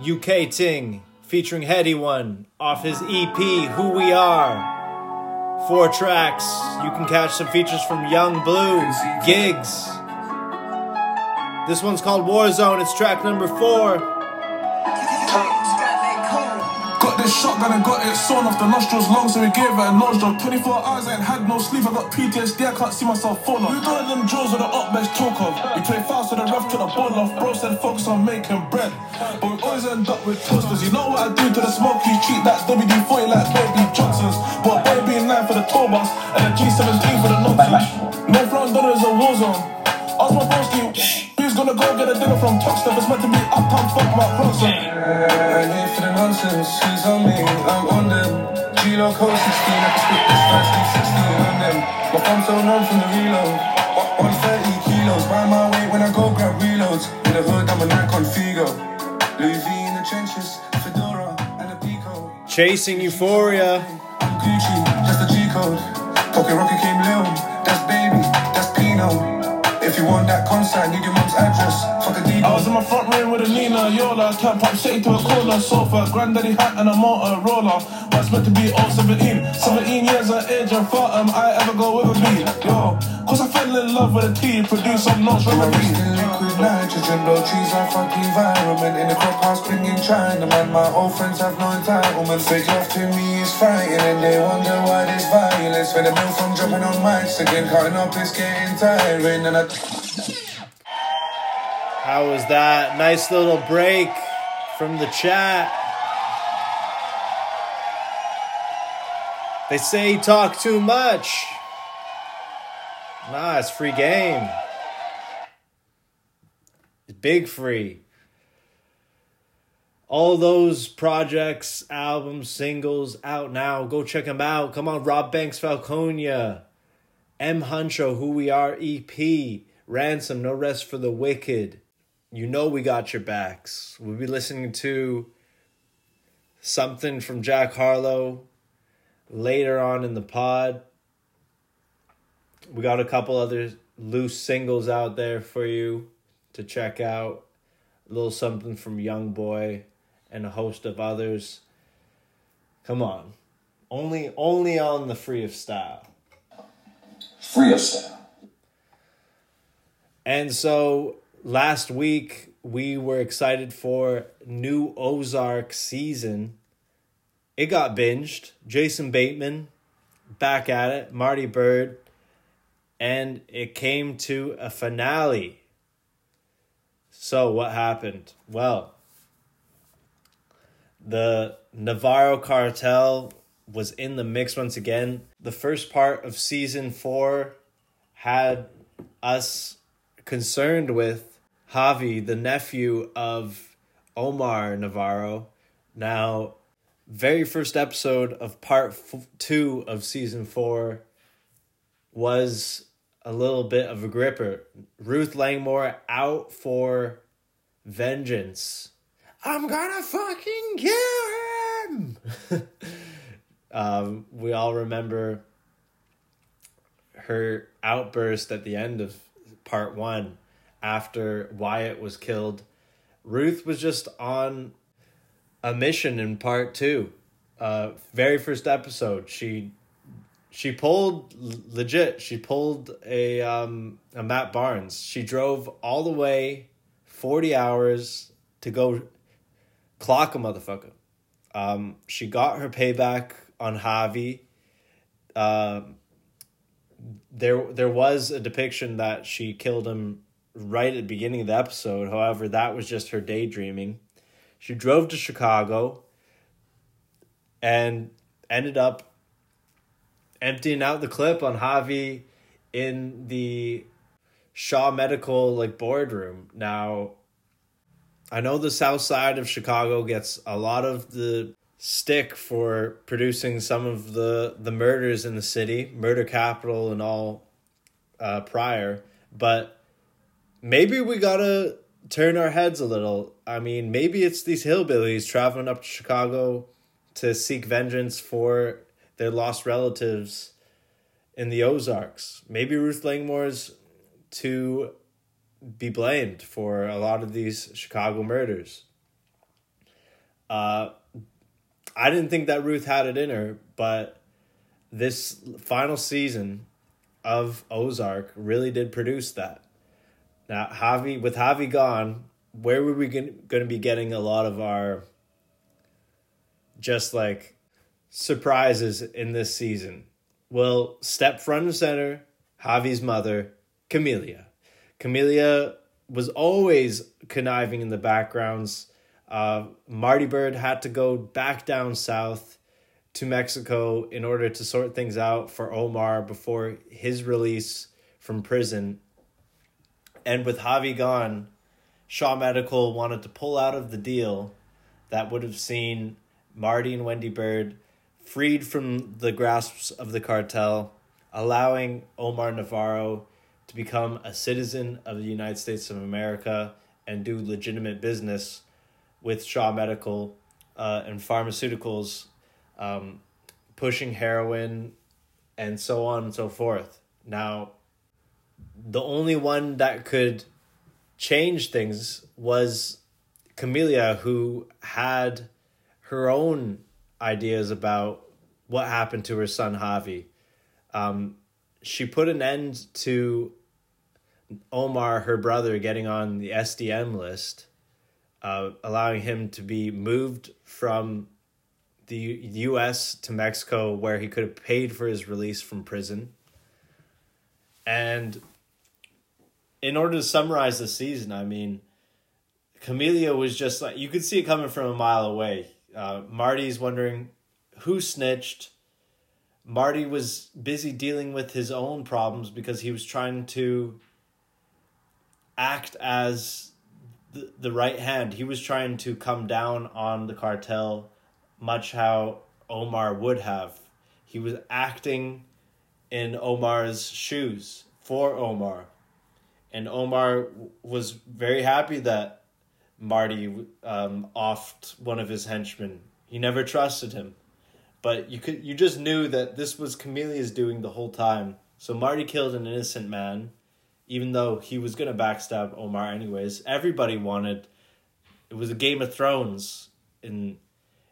UK Ting, featuring Headie One, off his EP, Who We Are. Four tracks. You can catch some features from Young Blue, Giggs. This one's called Warzone. It's track number four. Got this shotgun and got it sewn off the nostrils long, so we gave it a nose job. 24 hours, I ain't had no sleep, I got PTSD, I can't see myself fall off. We doing them drills with the up bench talk of. We play fast with the rough to the ball off. Bro said focus on making bread. But we always end up with toasters. You know what I do to the smoky treat that WD 40 like Baby Johnson's. But baby 9 for the tour bus and a G17 for the nonsense. No front door is a war zone. Ask my broski, who's gonna go get a dinner from Toxtep? It's meant to be uptown, fuck my Bronson. Nonsense, who's on me? I'm on them. G-Lo code 16, I can spit this fast, keep 16 on them. My thumb's so numb from the reload. 130 kilos, by my weight when I go grab reloads. In the hood, I'm a Nikon Figo. Louis V in the trenches, Fedora and a Pico. Chasing Euphoria. Yola, tap up sitting to a corner sofa, granddaddy hat and a Motorola. What's meant to be all 17, 17 years of age and thought am I ever go with a B? Yo, cause I fell in love with a T, produce some notes from a Release B. the liquid nitrogen, blow trees are fucking environment. In the crop house, bringing China, man. My old friends have no entitlement. Fake love to me is frightening. They wonder why there's violence. When the bill from dropping on mics again, cutting up is getting tiring. And I How was that? Nice little break from the chat. They say talk too much. Nah, it's free game. It's big free. All those projects, albums, singles out now. Go check them out. Come on, Rob Banks Falconia. M Huncho, Who We Are EP. Ransom, No Rest for the Wicked. You know we got your backs. We'll be listening to something from Jack Harlow later on in the pod. We got a couple other loose singles out there for you to check out. A little something from Young Boy and a host of others. Come on. Only only on the free of style. Free of style. And so last week we were excited for new Ozark season. It got binged. Jason Bateman back at it, Marty Byrde, and it came to a finale. So what happened? Well, the Navarro cartel was in the mix once again. The first part of season 4 had us concerned with Javi, the nephew of Omar Navarro. Now, very first episode of part f- two of season four was a little bit of a gripper. Ruth Langmore out for vengeance. I'm gonna fucking kill him. um, we all remember her outburst at the end of part one after Wyatt was killed. Ruth was just on a mission in part two. Uh, very first episode, she she pulled legit. She pulled a um a Matt Barnes. She drove all the way forty hours to go clock a motherfucker. Um, she got her payback on Javi. Um, there there was a depiction that she killed him right at the beginning of the episode. However, that was just her daydreaming. She drove to Chicago and ended up emptying out the clip on Javi in the Shaw Medical like boardroom. Now, I know the South Side of Chicago gets a lot of the stick for producing some of the the murders in the city, murder capital and all uh, prior, but maybe we gotta turn our heads a little. I mean, maybe it's these hillbillies traveling up to Chicago to seek vengeance for their lost relatives in the Ozarks. Maybe Ruth Langmore's to be blamed for a lot of these Chicago murders. Uh, I didn't think that Ruth had it in her, but this final season of Ozark really did produce that. Now, Javi, with Javi gone, where were we going to be getting a lot of our just like surprises in this season. Well, step front and center, Javi's mother, Camelia. Camelia was always conniving in the backgrounds. Uh, Marty Byrde had to go back down south to Mexico in order to sort things out for Omar before his release from prison. And with Javi gone, Shaw Medical wanted to pull out of the deal that would have seen Marty and Wendy Byrde freed from the grasps of the cartel, allowing Omar Navarro to become a citizen of the United States of America and do legitimate business with Shaw Medical uh, and pharmaceuticals, um, pushing heroin and so on and so forth. Now, the only one that could change things was Camelia, who had her own ideas about what happened to her son Javi. Um, she put an end to Omar, her brother, getting on the SDN list, uh, allowing him to be moved from the U.S. to Mexico, where he could have paid for his release from prison. And in order to summarize the season, I mean, Camelia was just like you could see it coming from a mile away. Uh, Marty's wondering who snitched. Marty was busy dealing with his own problems because he was trying to act as the, the right hand. He was trying to come down on the cartel, much how Omar would have. He was acting in Omar's shoes for Omar. And Omar was very happy that Marty um, offed one of his henchmen. He never trusted him, but you could you just knew that this was Camelia's doing the whole time. So Marty killed an innocent man, even though he was gonna backstab Omar anyways. Everybody wanted. It was a Game of Thrones in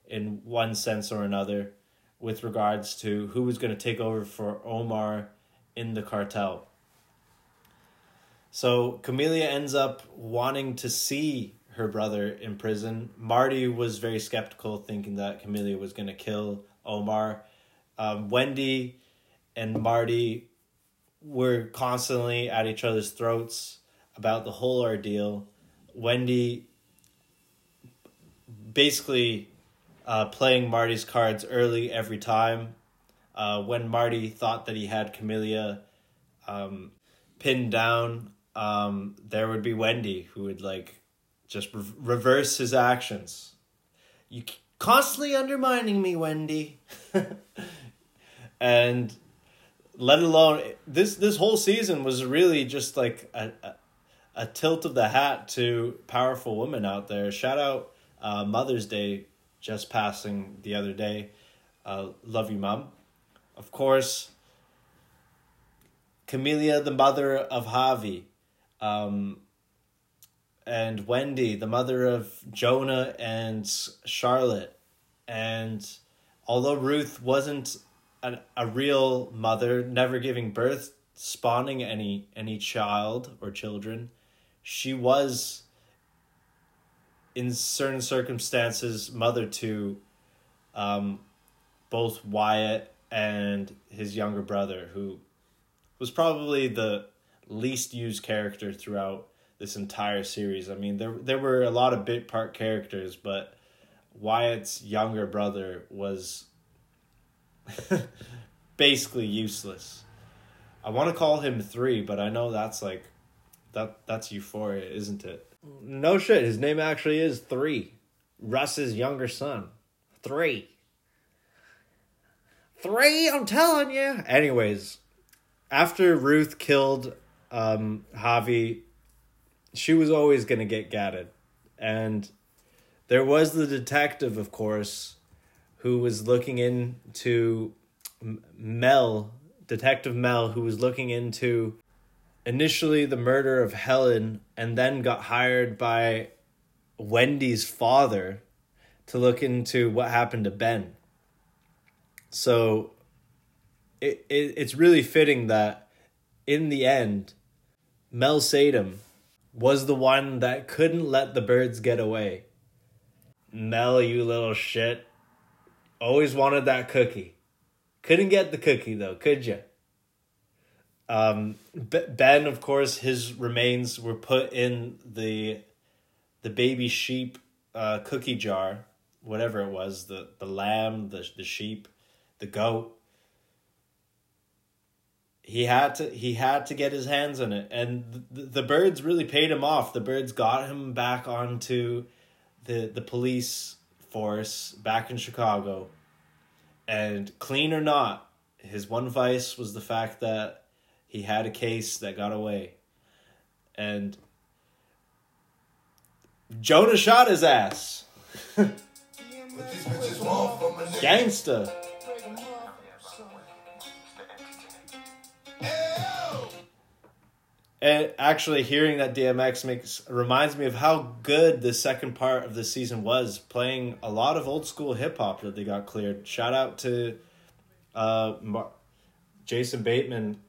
in one sense or another, with regards to who was gonna take over for Omar in the cartel. So Camelia ends up wanting to see her brother in prison. Marty was very skeptical, thinking that Camelia was going to kill Omar. Um, Wendy and Marty were constantly at each other's throats about the whole ordeal. Wendy basically uh, playing Marty's cards early every time. Uh, when Marty thought that he had Camelia um, pinned down, um, there would be Wendy who would like just re- reverse his actions. You constantly undermining me, Wendy. and let alone this this whole season was really just like a, a, a tilt of the hat to powerful women out there. Shout out uh, Mother's Day just passing the other day. Uh, love you, mom. Of course, Camelia, the mother of Javi. Um, and Wendy, the mother of Jonah and Charlotte. And although Ruth wasn't a, a real mother, never giving birth, spawning any any child or children, she was in certain circumstances mother to um, both Wyatt and his younger brother, who was probably the least used character throughout this entire series. I mean, there there were a lot of bit part characters, but Wyatt's younger brother was basically useless. I want to call him 3, but I know that's like that that's euphoria, isn't it? No shit, his name actually is 3. Russ's younger son. 3. 3, I'm telling you. Anyways, after Ruth killed um Javi she was always going to get gatted. And there was the detective, of course, who was looking into Mel, Detective Mel, who was looking into initially the murder of Helen and then got hired by Wendy's father to look into what happened to Ben. So it, it it's really fitting that in the end, Mel Sattem was the one that couldn't let the Byrdes get away. Mel, you little shit. Always wanted that cookie. Couldn't get the cookie though, could you? Um, ben, of course, his remains were put in the the baby sheep uh, cookie jar, whatever it was the the lamb, the the sheep, the goat. He had to he had to get his hands on it, and the, the Byrdes really paid him off. The Byrdes got him back onto the the police force back in Chicago. And clean or not, his one vice was the fact that he had a case that got away. And Jonah shot his ass. Gangsta. And actually, hearing that DMX makes reminds me of how good the second part of the season was, playing a lot of old school hip hop that they got cleared. Shout out to uh, Mar- Jason Bateman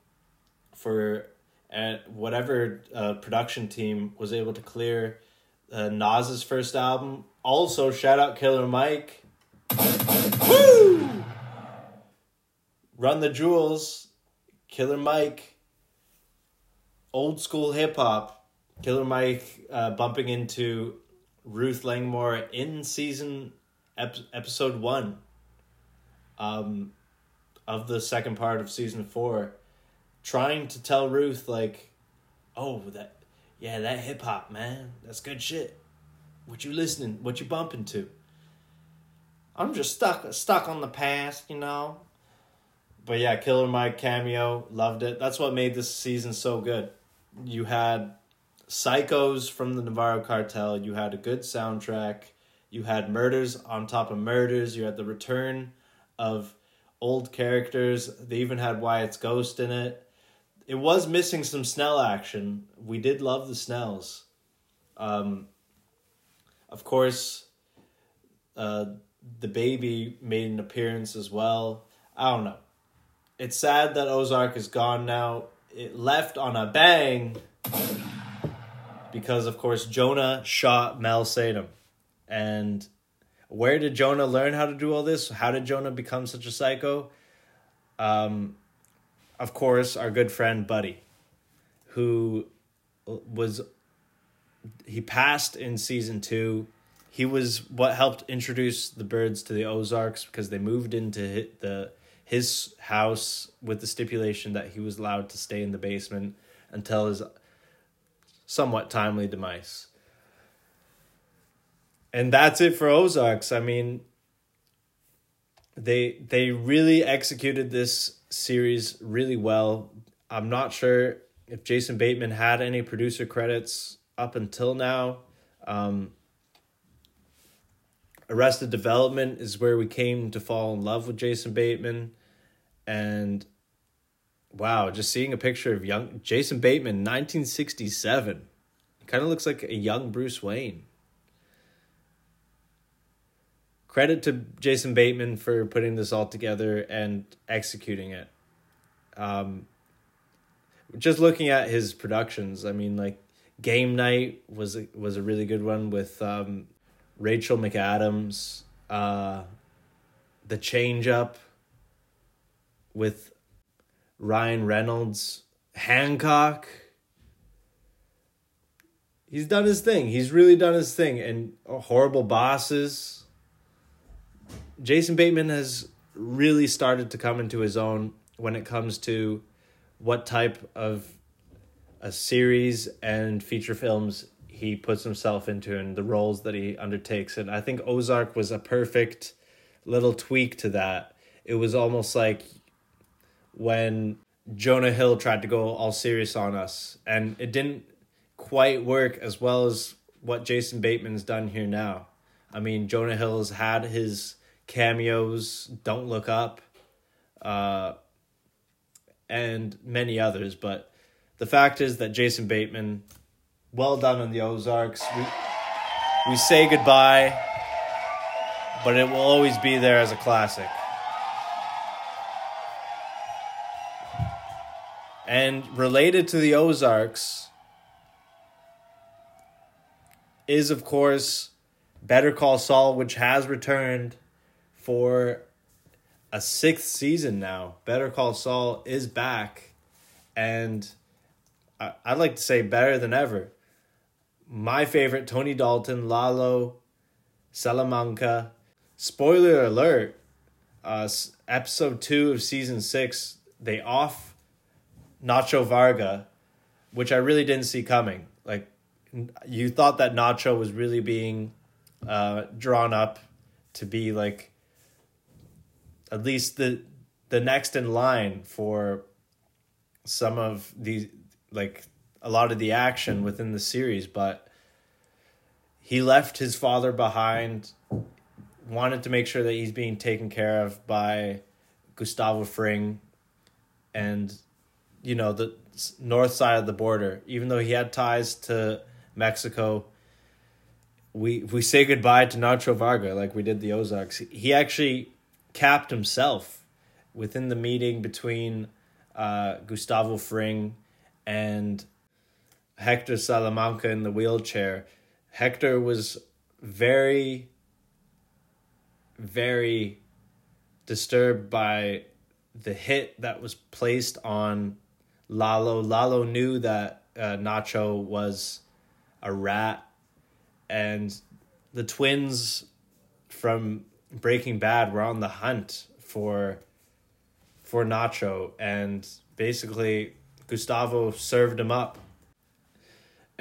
for uh, whatever uh, production team was able to clear uh, Nas's first album. Also, shout out Killer Mike. Woo! Run the Jewels, Killer Mike old school hip hop, Killer Mike uh, bumping into Ruth Langmore in season ep- episode one um, of the second part of season four, trying to tell Ruth like, oh that yeah that hip hop man that's good shit. What you listening? What you bumping to? I'm just stuck stuck on the past, you know. But yeah, Killer Mike cameo, loved it. That's what made this season so good you had psychos from the Navarro cartel, you had a good soundtrack, you had murders on top of murders, you had the return of old characters, they even had Wyatt's ghost in it. It was missing some Snell action. We did love the Snells. Um, of course, uh, the baby made an appearance as well. I don't know. It's sad that Ozark is gone now it left on a bang because, of course, Jonah shot Mel Sattem. And where did Jonah learn how to do all this? How did Jonah become such a psycho? Um, of course, our good friend Buddy, who was he passed in season two. He was what helped introduce the Byrdes to the Ozarks because they moved into hit the his house with the stipulation that he was allowed to stay in the basement until his somewhat timely demise. And that's it for Ozarks. I mean, they they really executed this series really well. I'm not sure if Jason Bateman had any producer credits up until now. Um, Arrested Development is where we came to fall in love with Jason Bateman and wow, just seeing a picture of young Jason Bateman, 1967. Kind of looks like a young Bruce Wayne. Credit to Jason Bateman for putting this all together and executing it. Um, just looking at his productions, I mean, like Game Night was was a really good one with um, Rachel McAdams. Uh, the Change Up with Ryan Reynolds, Hancock. He's done his thing. He's really done his thing. And horrible bosses. Jason Bateman has really started to come into his own when it comes to what type of a series and feature films he puts himself into and the roles that he undertakes. And I think Ozark was a perfect little tweak to that. It was almost like when Jonah Hill tried to go all serious on us, and it didn't quite work as well as what Jason Bateman's done here now. I mean, Jonah Hill's had his cameos, Don't Look Up, uh, and many others, but the fact is that Jason Bateman, well done on the Ozarks. We, we say goodbye, but it will always be there as a classic. And related to the Ozarks is, of course, Better Call Saul, which has returned for a sixth season now. Better Call Saul is back, and I, I'd like to say better than ever. My favorite Tony Dalton, Lalo, Salamanca. Spoiler alert: uh, episode two of season six, they off Nacho Varga, which I really didn't see coming. Like, you thought that Nacho was really being uh, drawn up to be like at least the the next in line for some of the like a lot of the action within the series, but he left his father behind wanted to make sure that he's being taken care of by Gustavo Fring and you know the north side of the border. Even though he had ties to Mexico we we say goodbye to Nacho Varga like we did the Ozarks. He actually capped himself within the meeting between uh, Gustavo Fring and Hector Salamanca in the wheelchair Hector was very very disturbed by the hit that was placed on Lalo. Lalo knew that uh, Nacho was a rat, and the twins from Breaking Bad were on the hunt for for Nacho, and basically Gustavo served him up.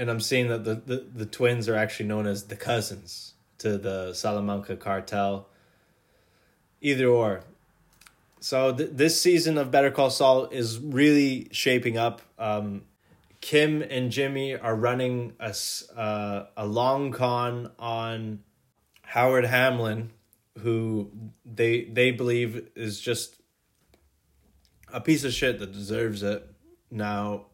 And I'm seeing that the, the, the twins are actually known as the cousins to the Salamanca cartel either or. So th- this season of Better Call Saul is really shaping up. Um, Kim and Jimmy are running a uh, a long con on Howard Hamlin, who they they believe is just a piece of shit that deserves it. Now,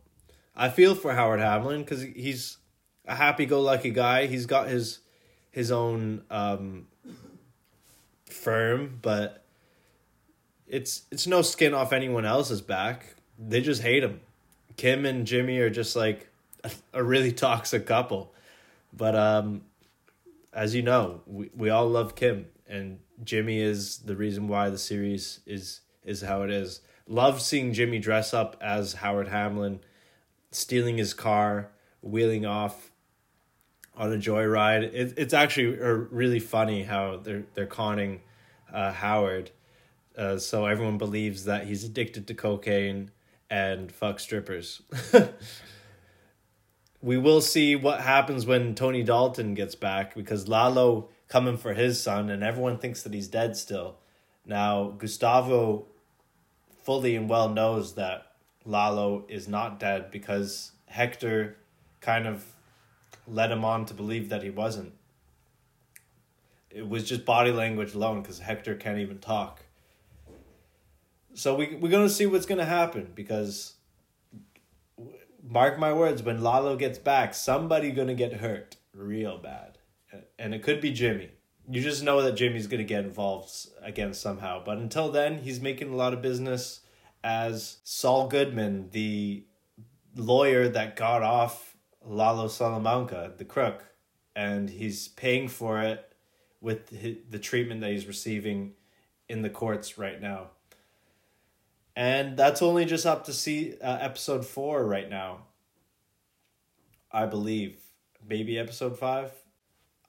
I feel for Howard Hamlin because he's a happy-go-lucky guy. He's got his his own um, firm, but it's it's no skin off anyone else's back. They just hate him. Kim and Jimmy are just like a, a really toxic couple. But um as you know, we, we all love Kim and Jimmy is the reason why the series is is how it is. Love seeing Jimmy dress up as Howard Hamlin, stealing his car, wheeling off on a joyride. It, it's actually uh, really funny how they're they're conning uh, Howard, uh, so everyone believes that he's addicted to cocaine and fuck strippers. we will see what happens when Tony Dalton gets back because Lalo coming for his son, and everyone thinks that he's dead still. Now Gustavo fully and well knows that Lalo is not dead because Hector kind of led him on to believe that he wasn't. It was just body language alone because Hector can't even talk. So we we're gonna see what's gonna happen because mark my words, when Lalo gets back, somebody gonna get hurt real bad, and it could be Jimmy. You just know that Jimmy's gonna get involved again somehow. But until then, he's making a lot of business as Saul Goodman, the lawyer that got off Lalo Salamanca, the crook, and he's paying for it with the treatment that he's receiving in the courts right now. And that's only just up to see uh, episode four right now. I believe. Maybe episode five.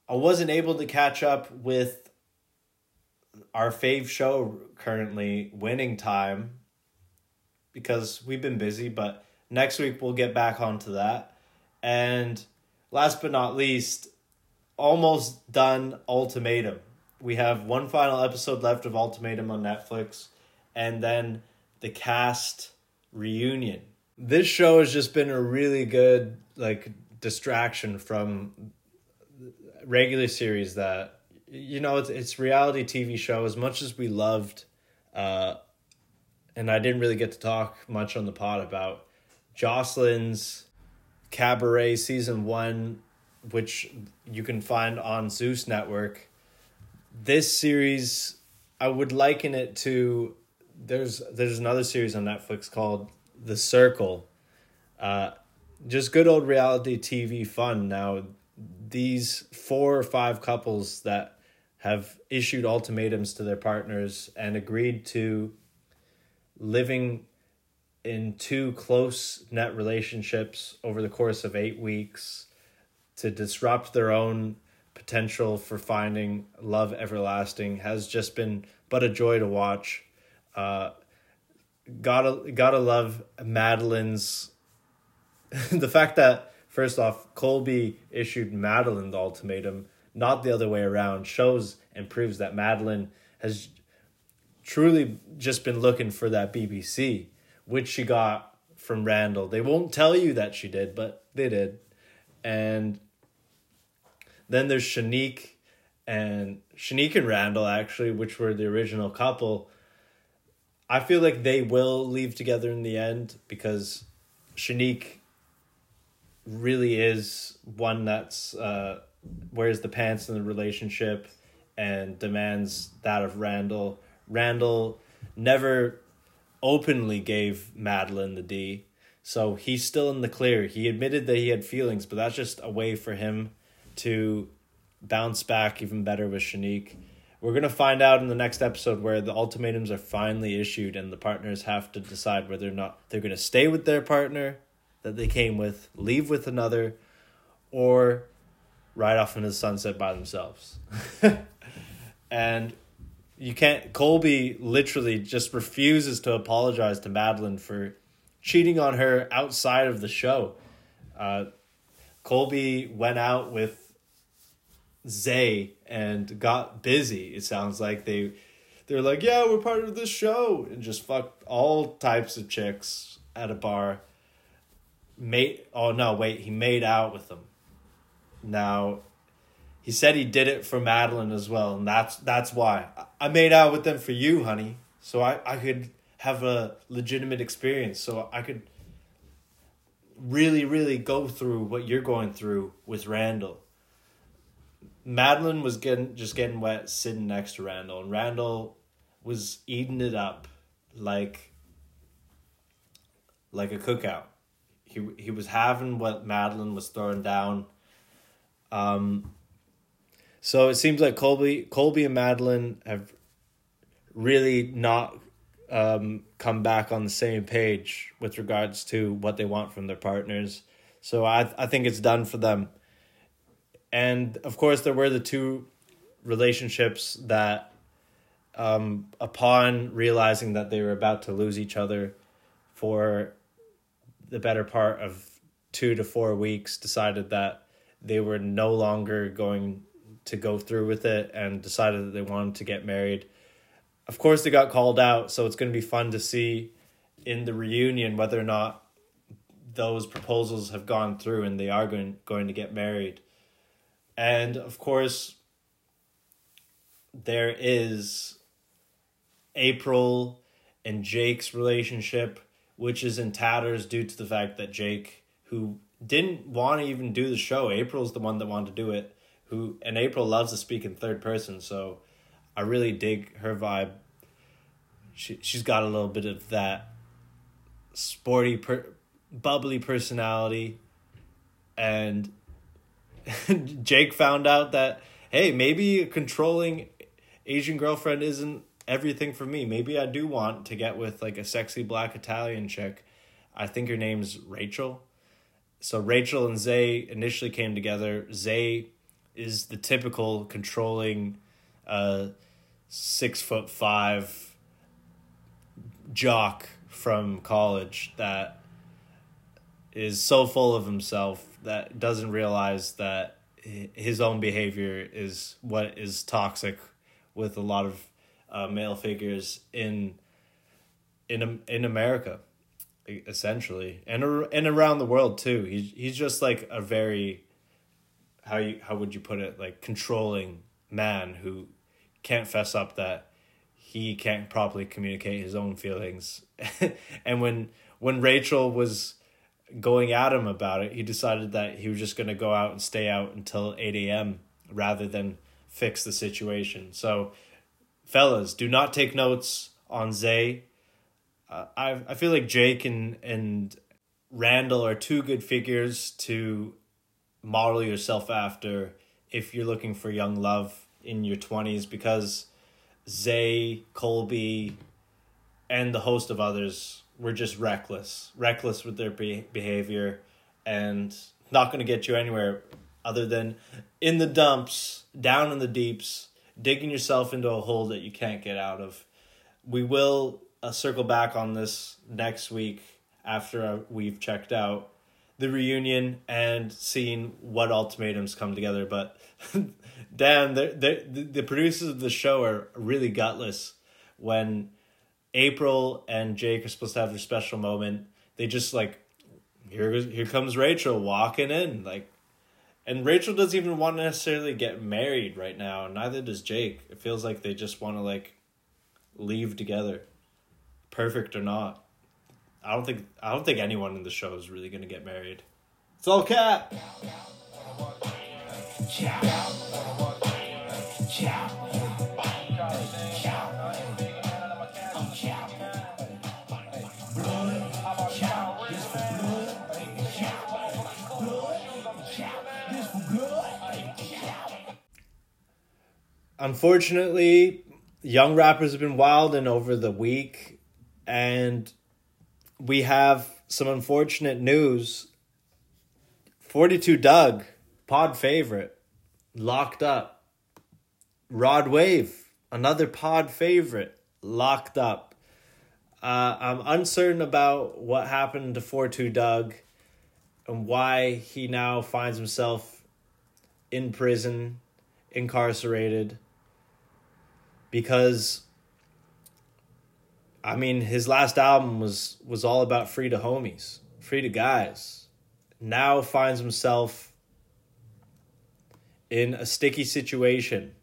I wasn't able to catch up with our fave show currently, Winning Time, because we've been busy, but next week we'll get back onto that. And last but not least, almost done Ultimatum. We have one final episode left of Ultimatum on Netflix, and then the cast reunion. This show has just been a really good like distraction from regular series that you know it's it's reality TV show as much as we loved uh and I didn't really get to talk much on the pod about Joseline's Cabaret season 1 which you can find on Zeus network this series I would liken it to there's there's another series on Netflix called The Circle. Uh, just good old reality TV fun. Now, these four or five couples that have issued ultimatums to their partners and agreed to living in two close net relationships over the course of eight weeks to disrupt their own potential for finding love everlasting has just been but a joy to watch. Uh, gotta gotta love Madeline's the fact that first off Colby issued Madeline the ultimatum, not the other way around, shows and proves that Madeline has truly just been looking for that BBC, which she got from Randall. They won't tell you that she did, but they did. And then there's Shanique and Shanique and Randall actually, which were the original couple. I feel like they will leave together in the end because Shanique really is one that's uh, wears the pants in the relationship and demands that of Randall. Randall never openly gave Madeline the D, so he's still in the clear. He admitted that he had feelings, but that's just a way for him to bounce back even better with Shanique. We're gonna find out in the next episode where the ultimatums are finally issued and the partners have to decide whether or not they're gonna stay with their partner that they came with, leave with another, or ride off into the sunset by themselves. and you can't Colby literally just refuses to apologize to Madeline for cheating on her outside of the show. Uh, Colby went out with Zay and got busy. It sounds like they they're like, yeah, we're part of this show, and just fucked all types of chicks at a bar. Made oh no, wait, he made out with them. Now, he said he did it for Madeline as well, and that's that's why I made out with them for you, honey, so I I could have a legitimate experience, so I could really really go through what you're going through with Randall Madeline was getting just getting wet sitting next to Randall, and Randall was eating it up like like a cookout. He he was having what Madeline was throwing down. Um so it seems like Colby Colby and Madeline have really not um come back on the same page with regards to what they want from their partners. So I I think it's done for them and of course there were the two relationships that um, upon realizing that they were about to lose each other for the better part of two to four weeks decided that they were no longer going to go through with it and decided that they wanted to get married of course they got called out so it's going to be fun to see in the reunion whether or not those proposals have gone through and they are going going to get married and of course, there is April and Jake's relationship, which is in tatters due to the fact that Jake, who didn't want to even do the show, April's the one that wanted to do it. Who and April loves to speak in third person, so I really dig her vibe. She she's got a little bit of that sporty, per, bubbly personality, and Jake found out that hey, maybe a controlling Asian girlfriend isn't everything for me. Maybe I do want to get with like a sexy black Italian chick. I think her name's Rachel. So Rachel and Zay initially came together. Zay is the typical controlling uh six foot five jock from college that is so full of himself that doesn't realize that his own behavior is what is toxic with a lot of uh, male figures in in in America essentially and and around the world too. He's he's just like a very how you how would you put it like controlling man who can't fess up that he can't properly communicate his own feelings and when when Rachel was going at him about it, he decided that he was just going to go out and stay out until 8 a.m. rather than fix the situation. So, fellas, do not take notes on Zay. Uh, I I feel like Jake and and Randall are two good figures to model yourself after if you're looking for young love in your 20s because Zay, Colby, and the host of others were just reckless, reckless with their be- behavior, and not going to get you anywhere other than in the dumps, down in the deeps, digging yourself into a hole that you can't get out of. We will uh, circle back on this next week after uh, we've checked out the reunion and seeing what ultimatums come together. But damn, they're, they're, the producers of the show are really gutless when April and Jake are supposed to have their special moment. They just like here goes, here comes Rachel walking in like and Rachel doesn't even want to necessarily get married right now, neither does Jake. It feels like they just want to like leave together. Perfect or not. I don't think I don't think anyone in the show is really gonna get married. It's all cap. Unfortunately, young rappers have been wilding over the week, and we have some unfortunate news. 42 Dugg, pod favorite, locked up. Rod Wave, another pod favorite, locked up. Uh, I'm uncertain about what happened to 42 Dugg and why he now finds himself in prison, incarcerated because I mean his last album was was all about free to homies, free to guys. Now finds himself in a sticky situation.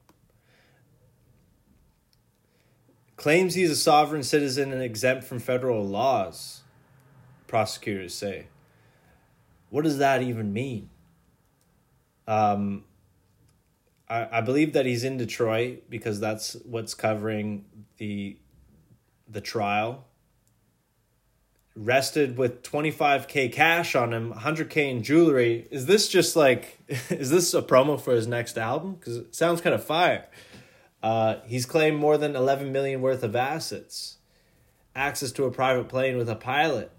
Claims he's a sovereign citizen and exempt from federal laws, prosecutors say. What does that even mean? Um, I, I believe that he's in Detroit because that's what's covering the the trial. Rested with 25k cash on him, 100k in jewelry. Is this just like is this a promo for his next album cuz it sounds kind of fire. Uh, he's claimed more than 11 million worth of assets. Access to a private plane with a pilot.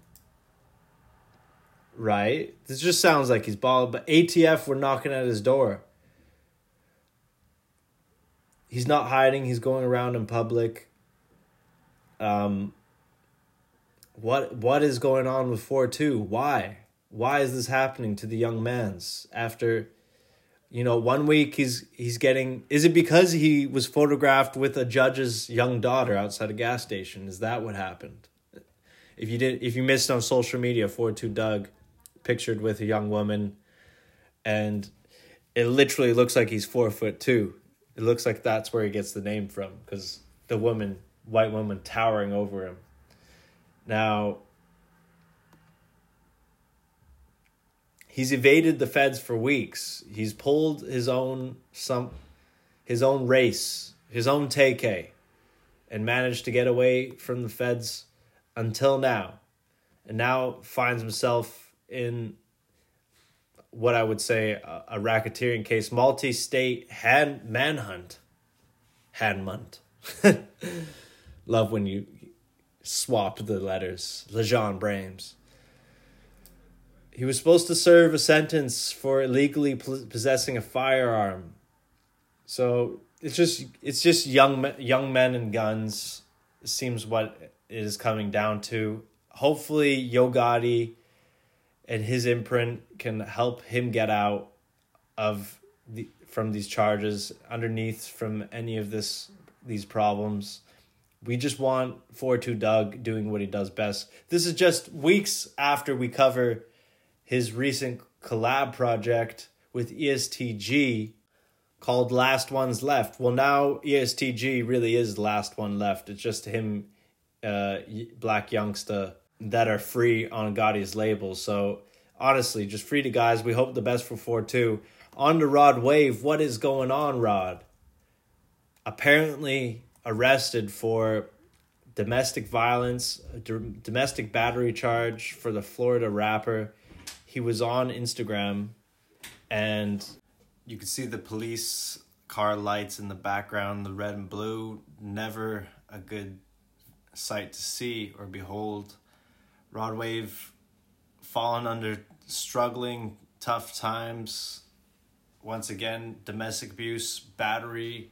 Right? This just sounds like he's balling, but ATF were knocking at his door he's not hiding. He's going around in public. Um, what what is going on with four two? Why why is this happening to the young man's after? You know, one week he's he's getting. Is it because he was photographed with a judge's young daughter outside a gas station? Is that what happened? If you did, if you missed on social media, four two Dugg, pictured with a young woman, and it literally looks like he's four foot two it looks like that's where he gets the name from because the woman, white woman, towering over him. Now, he's evaded the feds for weeks. He's pulled his own some, his own race, his own TK, and managed to get away from the feds until now, and now finds himself in what I would say a, a racketeering case, multi-state hand manhunt, handmunt. Love when you swap the letters. Lejean Brames. He was supposed to serve a sentence for illegally possessing a firearm. So it's just it's just young young men and guns. Seems what it is coming down to. Hopefully, Yo Gotti and his imprint can help him get out of the from these charges underneath from any of this these problems. We just want 4-2 Dugg doing what he does best. This is just weeks after we cover his recent collab project with ESTG called Last Ones Left. Well, now ESTG really is the last one left. It's just him, uh, Blac Youngsta, that are free on Gotti's label. So honestly, just free to guys. We hope the best for four two. On to Rod Wave. What is going on, Rod? Apparently arrested for domestic violence, domestic battery charge for the Florida rapper. He was on Instagram and you could see the police car lights in the background, the red and blue, never a good sight to see or behold. Rod Wave fallen under struggling, tough times. Once again, domestic abuse, battery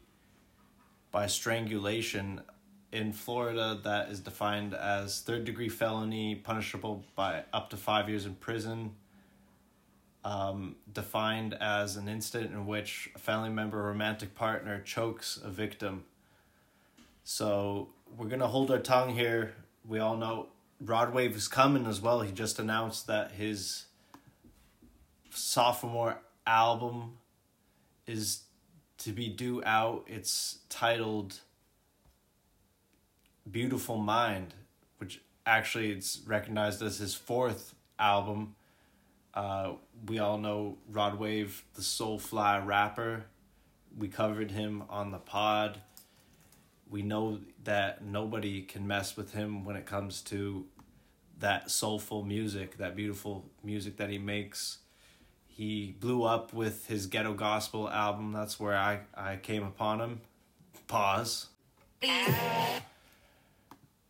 by strangulation in Florida that is defined as third degree felony, punishable by up to five years in prison. Um, defined as an incident in which a family member or romantic partner chokes a victim. So we're gonna hold our tongue here. We all know Rod Wave is coming as well. He just announced that his sophomore album is to be due out. It's titled Beautiful Mind, which actually it's recognized as his fourth album. Uh, we all know Rod Wave, the Soulfly rapper. We covered him on the pod. We know that nobody can mess with him when it comes to that soulful music, that beautiful music that he makes. He blew up with his ghetto gospel album. That's where I, I came upon him. Pause.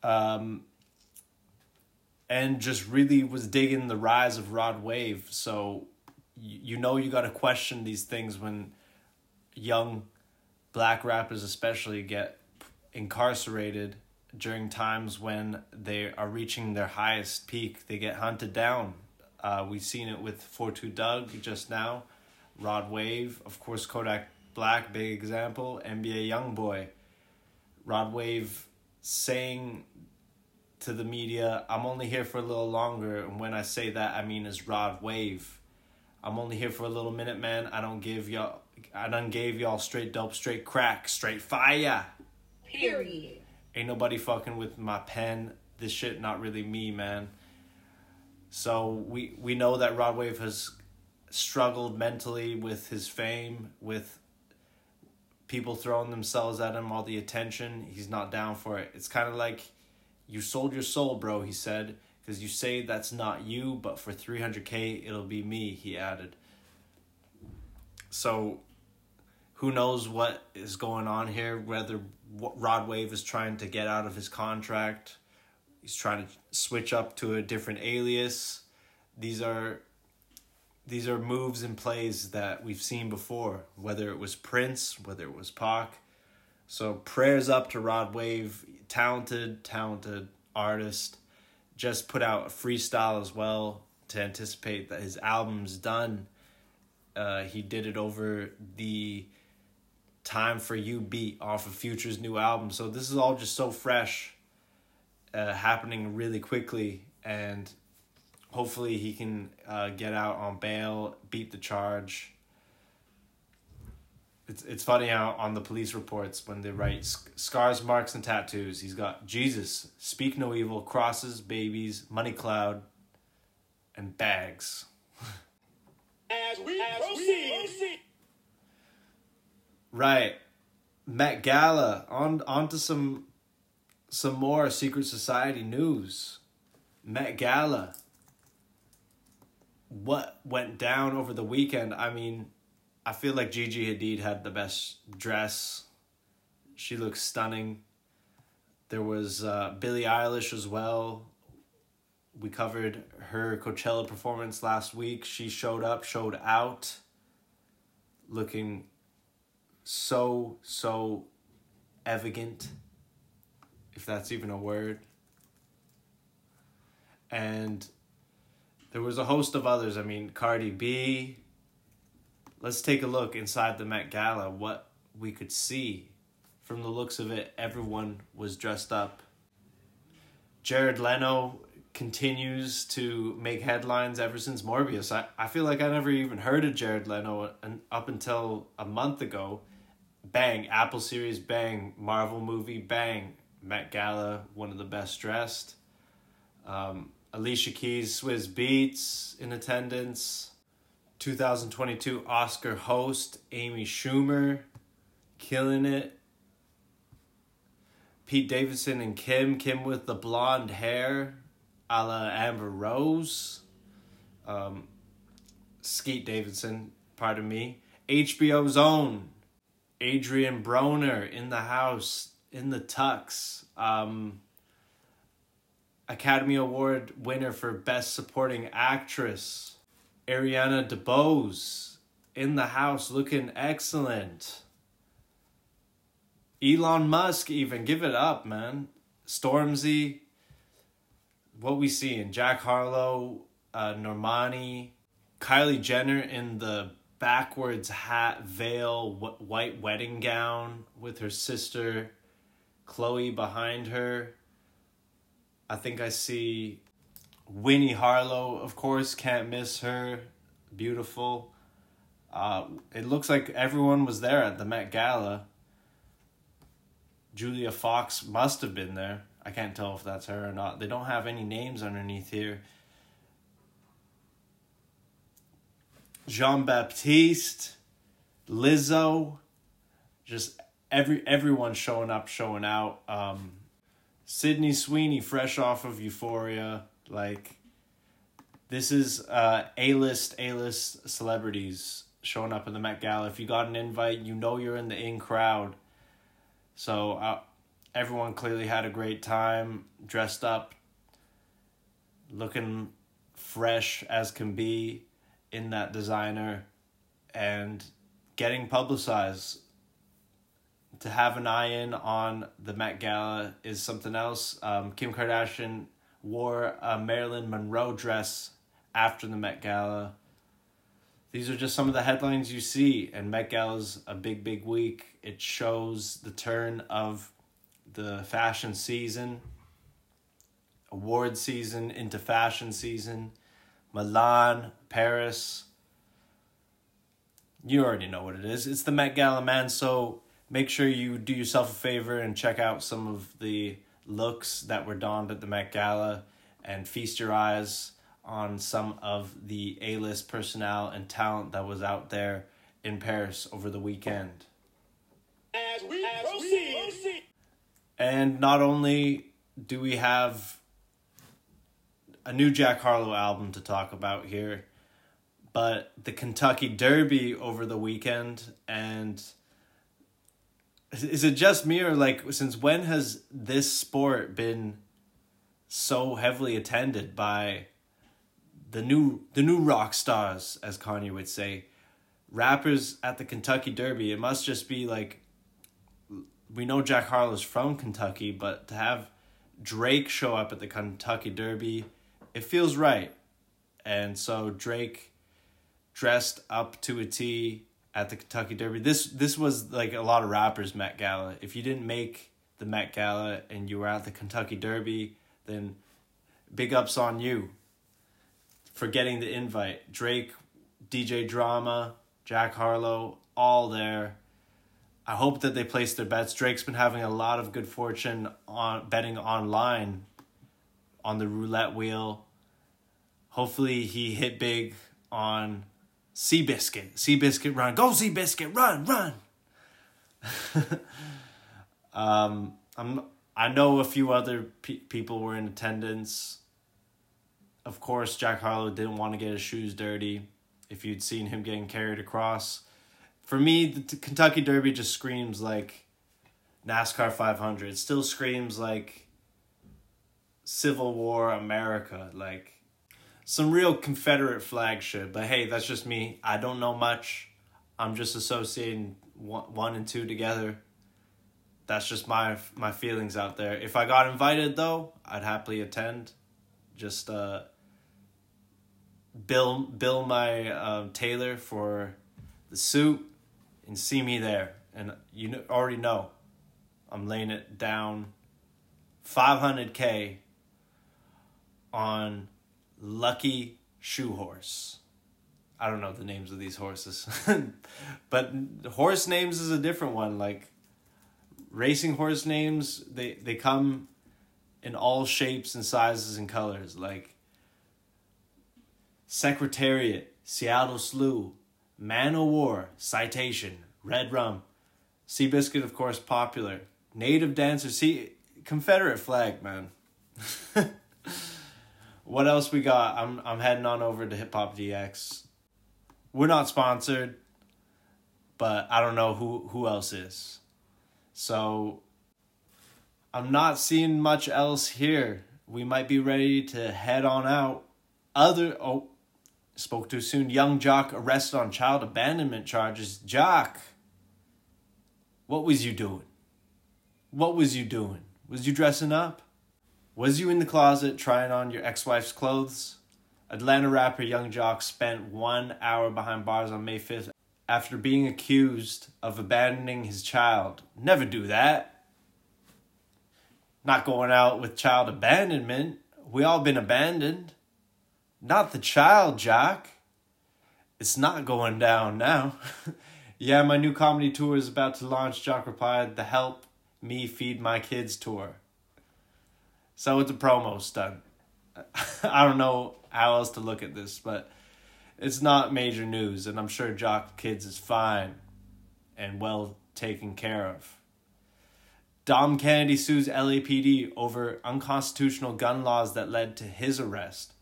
Um, and just really was digging the rise of Rod Wave. So you, you know you got to question these things when young black rappers especially get incarcerated during times when they are reaching their highest peak. They get hunted down. Uh, we've seen it with 42 Dugg just now, Rod Wave, of course, Kodak Black, big example, NBA Youngboy. Rod Wave saying to the media, I'm only here for a little longer. And when I say that, I mean as Rod Wave. I'm only here for a little minute, man. I don't give y'all, I done gave y'all straight dope, straight crack, straight fire. Period. Ain't nobody fucking with my pen. This shit not really me, man. So we we know that Rod Wave has struggled mentally with his fame, with people throwing themselves at him, all the attention. He's not down for it. It's kind of like you sold your soul, bro, he said, because you say that's not you, but for 300k it'll be me, he added. So who knows what is going on here, whether Rod Wave is trying to get out of his contract, he's trying to switch up to a different alias. These are these are moves and plays that we've seen before, whether it was Prince, whether it was Pac. So prayers up to Rod Wave, talented, talented artist. Just put out a freestyle as well to anticipate that his album's done. Uh, he did it over the Time for You beat off of Future's new album. So this is all just so fresh, uh, happening really quickly, and hopefully he can uh, get out on bail, beat the charge. It's it's funny how on the police reports when they write scars, marks, and tattoos, he's got Jesus, speak no evil, crosses, babies, money cloud, and bags. As we proceed. Right. Met Gala on onto some some more secret society news. Met Gala. What went down over the weekend? I mean, I feel like Gigi Hadid had the best dress. She looks stunning. There was uh, Billie Eilish as well. We covered her Coachella performance last week. She showed up, showed out, looking so, so elegant, if that's even a word. And there was a host of others. I mean, Cardi B. Let's take a look inside the Met Gala, what we could see. From the looks of it, everyone was dressed up. Jared Leto continues to make headlines ever since Morbius. I, I feel like I never even heard of Jared Leto up until a month ago bang, Apple Series, bang, Marvel movie, bang, Met Gala, one of the best dressed. Um, Alicia Keys, Swizz Beatz in attendance. 2022 Oscar host, Amy Schumer, killing it. Pete Davidson and Kim, Kim with the blonde hair, a la Amber Rose. Um, Skeet Davidson, pardon me. HBO's own Adrien Broner in the house, in the tux. Um, Academy Award winner for Best Supporting Actress. Ariana DeBose in the house looking excellent. Elon Musk even give it up, man. Stormzy, what we see in Jack Harlow, uh, Normani, Kylie Jenner in the backwards hat, veil, wh- white wedding gown with her sister Khloé behind her. I think I see Winnie Harlow, of course, can't miss her. Beautiful. Uh, it looks like everyone was there at the Met Gala. Julia Fox must have been there. I can't tell if that's her or not. They don't have any names underneath here. Jon Batiste, Lizzo, just every everyone showing up, showing out. Um, Sydney Sweeney, fresh off of Euphoria, like this is uh A list A list celebrities showing up in the Met Gala. If you got an invite, you know you're in the in crowd. So uh, everyone clearly had a great time, dressed up, looking fresh as can be in that designer, and getting publicized. To have an eye in on the Met Gala is something else. Um, Kim Kardashian wore a Marilyn Monroe dress after the Met Gala. These are just some of the headlines you see, and Met Gala's a big, big week. It shows the turn of the fashion season, award season into fashion season. Milan, Paris. You already know what it is. It's the Met Gala, man. So make sure you do yourself a favor and check out some of the looks that were donned at the Met Gala and feast your eyes on some of the A list personnel and talent that was out there in Paris over the weekend. As we proceed. And not only do we have a new Jack Harlow album to talk about here, but the Kentucky Derby over the weekend. And is it just me or like since when has this sport been so heavily attended by the new the new rock stars, as Kanye would say, rappers at the Kentucky Derby? It must just be like we know Jack Harlow's from Kentucky, but to have Drake show up at the Kentucky Derby, it feels right. And so Drake dressed up to a T at the Kentucky Derby. This this was like a lot of rappers Met Gala. If you didn't make the Met Gala and you were at the Kentucky Derby, then big ups on you for getting the invite. Drake, DJ Drama, Jack Harlow, all there. I hope that they place their bets. Drake's been having a lot of good fortune on betting online on the roulette wheel. Hopefully he hit big on Seabiscuit. Seabiscuit run. Go Seabiscuit, run, run. um I'm I know a few other pe- people were in attendance. Of course, Jack Harlow didn't want to get his shoes dirty. If you'd seen him getting carried across, for me, the t- Kentucky Derby just screams like NASCAR 500. It still screams like Civil War America, like some real Confederate flag shit. But hey, that's just me. I don't know much. I'm just associating one, one and two together. That's just my my feelings out there. If I got invited though, I'd happily attend. Just uh bill bill my um, tailor for the suit and see me there. And you already know I'm laying it down 500k on Lucky Shoe Horse. I don't know the names of these horses. but horse names is a different one like racing horse names they they come in all shapes and sizes and colors like Secretariat, Seattle Slew, Man o' War, Citation, Red Rum, Seabiscuit, of course, popular. Native Dancer, see, Confederate flag, man. what else we got? I'm I'm heading on over to Hip Hop DX. We're not sponsored, but I don't know who who else is. So I'm not seeing much else here. We might be ready to head on out. Other oh, spoke too soon. Yung Joc arrested on child abandonment charges. Joc, what was you doing? What was you doing? Was you dressing up? Was you in the closet trying on your ex-wife's clothes? Atlanta rapper Yung Joc spent one hour behind bars on May 5th after being accused of abandoning his child. Never do that. Not going out with child abandonment. We all been abandoned. Not the child, Joc. It's not going down now. yeah, my new comedy tour is about to launch. Joc replied, the Help Me Feed My Kids tour. So it's a promo stunt. I don't know how else to look at this, but it's not major news, and I'm sure Joc Kids is fine and well taken care of. Dom Kennedy sues LAPD over unconstitutional gun laws that led to his arrest.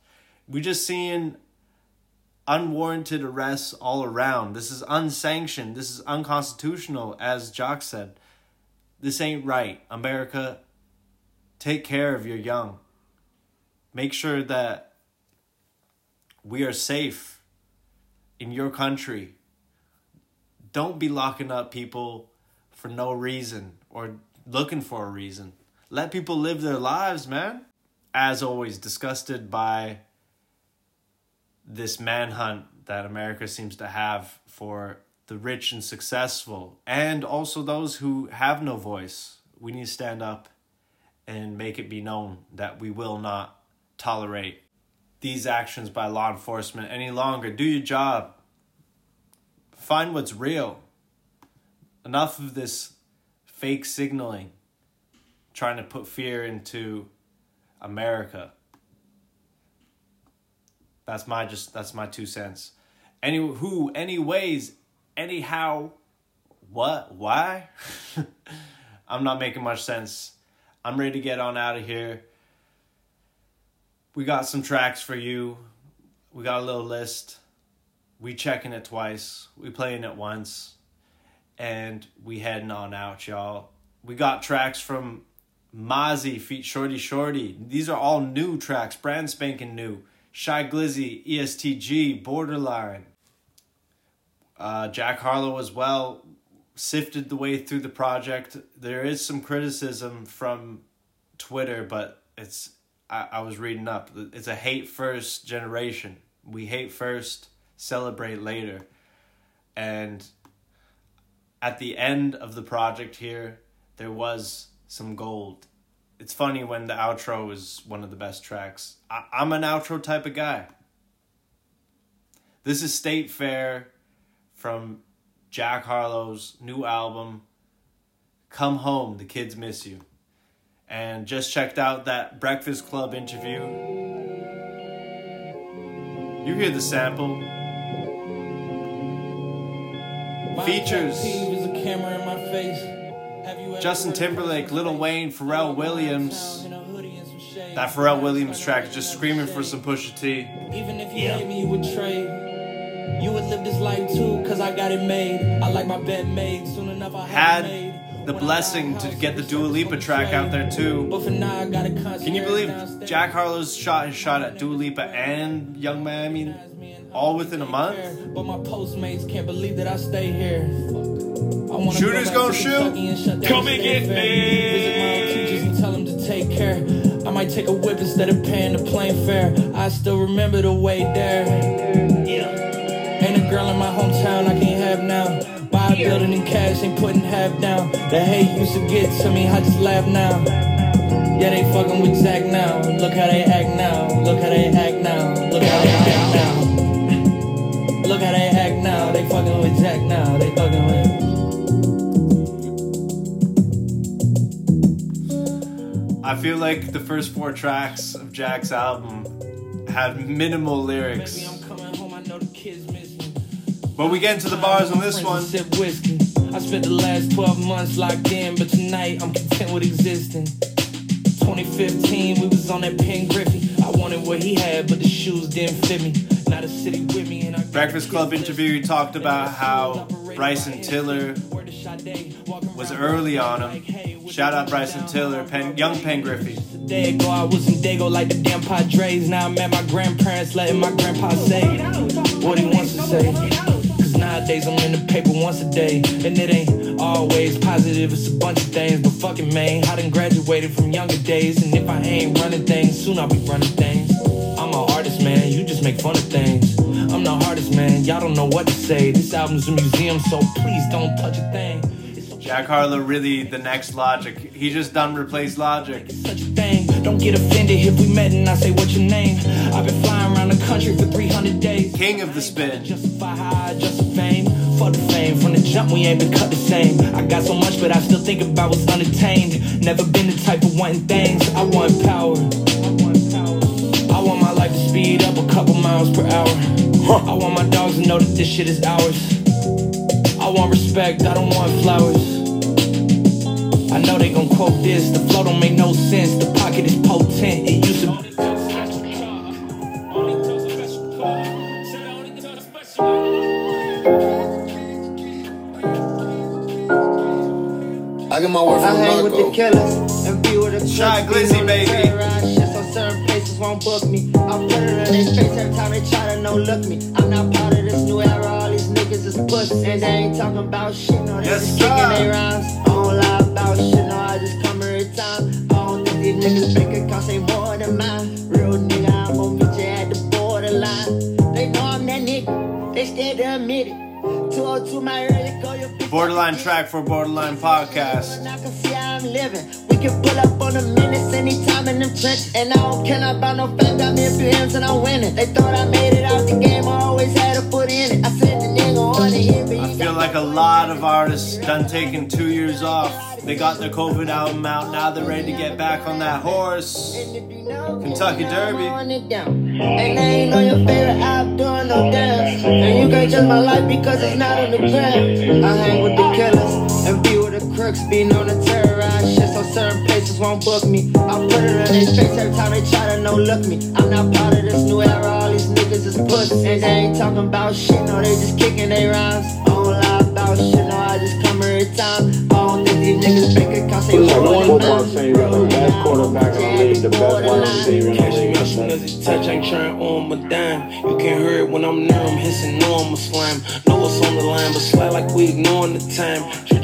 We're just seeing unwarranted arrests all around. This is unsanctioned. This is unconstitutional, as Joc said. This ain't right. America, take care of your young. Make sure that we are safe in your country. Don't be locking up people for no reason or looking for a reason. Let people live their lives, man. As always, disgusted by this manhunt that America seems to have for the rich and successful, and also those who have no voice. We need to stand up and make it be known that we will not tolerate these actions by law enforcement any longer. Do your job. Find what's real. Enough of this fake signaling, trying to put fear into America. That's my just that's my two cents. Any who, anyways, anyhow, what, why? I'm not making much sense. I'm ready to get on out of here. We got some tracks for you. We got a little list. We checking it twice. We playing it once. And we heading on out, y'all. We got tracks from Mozzy, Feet Shordie Shordie. These are all new tracks, brand spanking new. Shy Glizzy, ESTG, Borderline. Uh, Jack Harlow as well sifted the way through the project. There is some criticism from Twitter, but it's I, I was reading up. It's a hate first generation. We hate first, celebrate later. And at the end of the project here, there was some gold. It's funny when the outro is one of the best tracks. I, I'm an outro type of guy. This is State Fair from Jack Harlow's new album, Come Home, The Kids Miss You. And just checked out that Breakfast Club interview. You hear the sample. Features Justin Timberlake, Lil Wayne, Pharrell Williams. That Pharrell Williams track is just screaming for some Pusha T. Even if you hate me, you would trade. You would live this life too, cause I got it made. I like my bed made. Soon enough, I have it made. Had the blessing to get the Dua Lipa track out there too. But for now, I gotta Can you believe Jack Harlow's shot his shot at Dua Lipa and Young Miami all within a month? But my postmates can't believe that I stay here. I wanna Shooters go gonna shoot. Kentucky and shut Come get me. Visit my old teachers and tell them to take care. I might take a whip instead of paying the plane fare. I still remember the way there. Ain't a girl in my hometown I can't have now. Buy a building in cash, ain't putting half down. The hate used to get to me, I just laugh now. Yeah, they fucking with Zach now. Look how they act now. Look how they act now. Look how they act now. Look how they act now. They fucking with Zach now. They fucking with. I feel like the first four tracks of Jack's album had minimal lyrics. But we get into the bars on this one. Sip whiskey. I spent the last 12 months locked in, but tonight I'm content with existing. 2015, we was on that Ken Griffey. I wanted what he had, but the shoes didn't fit me. Not a city with me, and I Breakfast Club interview, he talked about how Bryson Tiller was early on him. Shout out Bryson Tiller, Pen, young Ken Griffey. Day ago, I was in Dago like the damn Padres. Now I'm at my grandparents, letting my grandpa say what he wants to say. Nowadays I'm in the paper once a day. And it ain't always positive, it's a bunch of things. But fucking man, I done graduated from younger days. And if I ain't running things, soon I'll be running things. I'm an artist, man, you just make fun of things. I'm the hardest, man, y'all don't know what to say. This album's a museum, so please don't touch a thing. Jack Harlow really the next Logic. He just done replaced Logic. thing. Don't get offended if we met and I say what's your name. I've been flying around the country for 300 days. King of the spin. Justify how just fame. Fuck the fame. From the jump, we ain't been cut the same. I got so much, but I still think about what's unattained. Never been the type of wanting things. I want power. I want my life to speed up a couple miles per hour. I want my dogs to know that this shit is ours. I want respect, I don't want flowers. I know they gon' quote this. The flow don't make no sense. The pocket is potent. It used to. I get my word I hang with the killers and be with the Shy crooks, Glizzy, be on the baby. shit, so certain places won't book me. I put it in their face every time they try to no look me. I'm not part of this new era. Niggas is pussies and they ain't talking about shit. No, they Yes, just kicking their rhymes. I don't lie about shit. No, I just come every time. I don't think these niggas bank accounts ain't more than mine. Real nigga, I'm gonna meet you at the borderline. They know I'm that nigga. They scared to admit it. 202 my early go your bitch. Borderline track for Borderline podcast. I can see how I'm living. We can pull up on the minutes anytime in them trenches. And I don't care about no fame. Got me a few M's and I'm winning. They thought I made it out the game. I always had a foot in it. I said I feel like a lot of artists done taking two years off. They got their COVID album out. Now they're ready to get back on that horse. Kentucky Derby. on it down. And I ain't on your favorite app doing no dance. And you can't judge my life because it's not on the gram. I hang with the killers and be with the crooks, be known to terrorize shit, so certain places won't book me. I put it in their face every time they try to no look me. I'm not part of this new era, all these niggas is. And they ain't talking about shit, no, they just kicking their rhymes. I don't lie about shit, don't these niggas bank accounts ain't more than mine. saying you got the best quarterback in the league, the best wide receiver in the Catch me league. as soon as it touch, ain't trying on my dime. You can't hear it when I'm near him, hissing, know I'm a slam. Know what's on the line, but slide like we ignoring the time.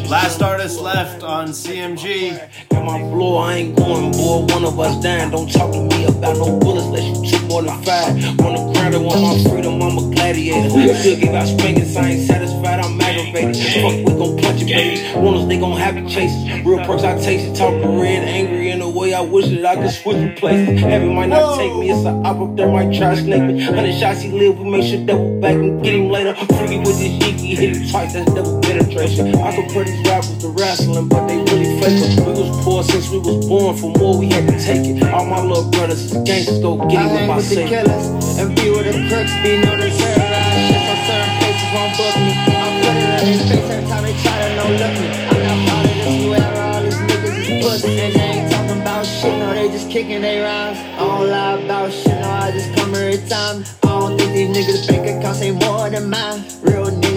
Last artist left on CMG. Got my floor, I ain't going, boy. One of us dying. Don't talk to me about no bullets unless you took more than five. On the ground, I want my freedom, I'm a gladiator. Still give out spankings, I ain't satisfied, I'm aggravated. Fuck, we gon' punch it, baby. Runners, they gon' have you chasing. Real perks, I taste it. Talking red, angry in a way I wish that I could switch the places. Heaven might not take me, it's a op up there, might try to snake me. Hundred shots he live, we make sure double back and get him later. Freaky with this hickey, hit him twice, that's double penetration. I compare these rappers to wrestling, but they really fake us. We was poor since we was born, for more we had to take it. All my little brothers is gangsters, go get him with hang my with the killers and be with the crooks, be known to certain places won't book me. I put it in their face every time they try to no look me. I'm not part of this new era, all these niggas is pussy and they ain't talking about shit, no, they just kicking their rhymes. I don't lie about shit, no, I just come every time. I don't think these niggas bank accounts ain't more than mine. Real nigga,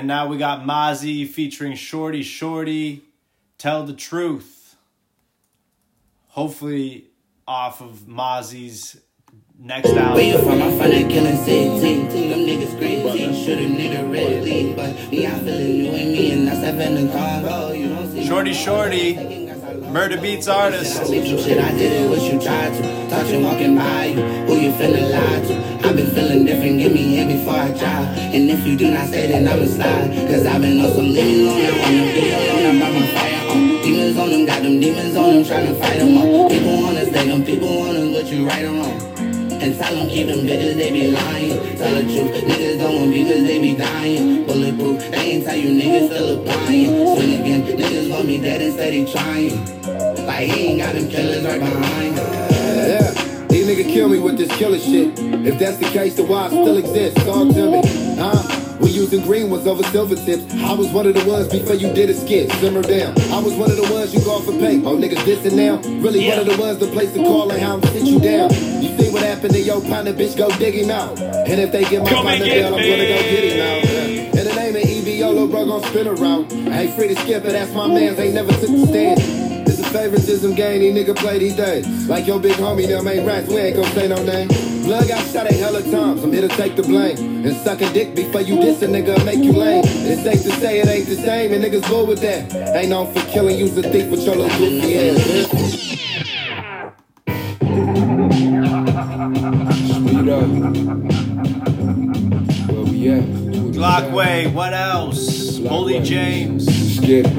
And now we got Mozzy featuring Shordie Shordie. Tell the truth. Hopefully, off of Mozzy's next album. Where you from? I'm from that killing city. Them niggas crazy. Shoot a nigga red lead, but me, I feeling you and me, and that's that in the. You don't see Shordie Shordie. Murda Beatz artist. I leave some shit I didn't wish you tried to. Touching, walking by you. Who you finna lie to? I've been feeling different, get me here before I try. And if you do not say then I'ma slide. Cause I've been on some living alone. I wanna be alone. I'm by my fire on. Demons on them, got them demons on them, trying to fight them all. Uh. People wanna stay them, people wanna what you right or wrong. And tell them keep them bitches, they be lying. Tell the truth, niggas don't want me cause they be dying. Bulletproof, they ain't tell you niggas still applying. Swing again, niggas want me dead instead he trying. Like he ain't got them killers right behind. Yeah, these niggas kill me with this killer shit. If that's the case, then why I still exist? Talk to me, huh? We using green ones over silver tips. I was one of the ones before you did a skit. Simmer down. I was one of the ones you called for pay. Oh, niggas dissing now. Really one of the ones the place to call and how I'm sit you down. You see what happened to your partner, bitch? Go dig him out. And if they get my Come partner down, I'm gonna go get him out. In the name of EBO, lil' bro gon' spin around. I ain't free to skip it, that's my man's. Ain't never took the stand. Favoritism game, these nigga play these days. Like your big homie, them ain't rats, we ain't gon' say no name. Blood got shot a hella times, I'm here to take the blame. And suck a dick before you diss a nigga, make you lame. It's safe to say it ain't the same, and niggas bull with that. Ain't known for killing, use a thief with your little goofy ass, bitch. Speed up. Where we at? Glockway, what else? Boldy James. Let's get it.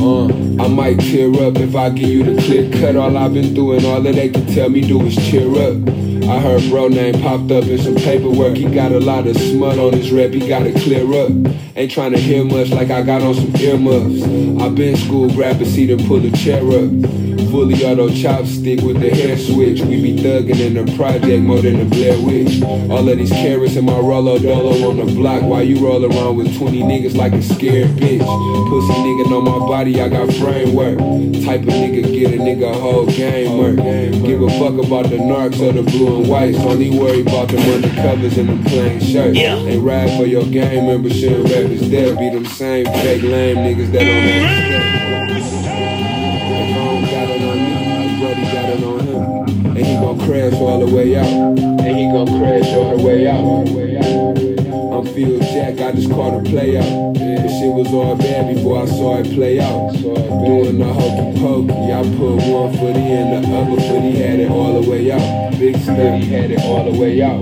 Uh, uh, I might tear up if I give you the clear cut. All I've been and all that they can tell me do is cheer up. I heard bro name popped up in some paperwork. He got a lot of smut on his rep. He gotta clear up. Ain't trying to hear much like I got on some earmuffs. I been school, grab a seat and pull a chair up. Fully auto chopstick with the hair switch. We be thuggin' in the project more than the Blair Witch. All of these carrots in my Rollo Dolo on the block while you roll around with 20 niggas like a scared bitch. Pussy nigga know my body, I got framework. Type of nigga get a nigga whole game work. Give a fuck about the narcs or the blue and whites. Only worry about them undercovers and them plain shirts. Ain't ride for your game membership, rappers there be them same fake lame niggas that don't understand. And he gon' crash all the way out. And he gon' crash all the way out. I'm Phil Jack, I just caught a play out. The shit was all bad before I saw it play out. So doing the hokey pokey, I put one footy in the other footy, had it all the way out. Big study had it all the way out.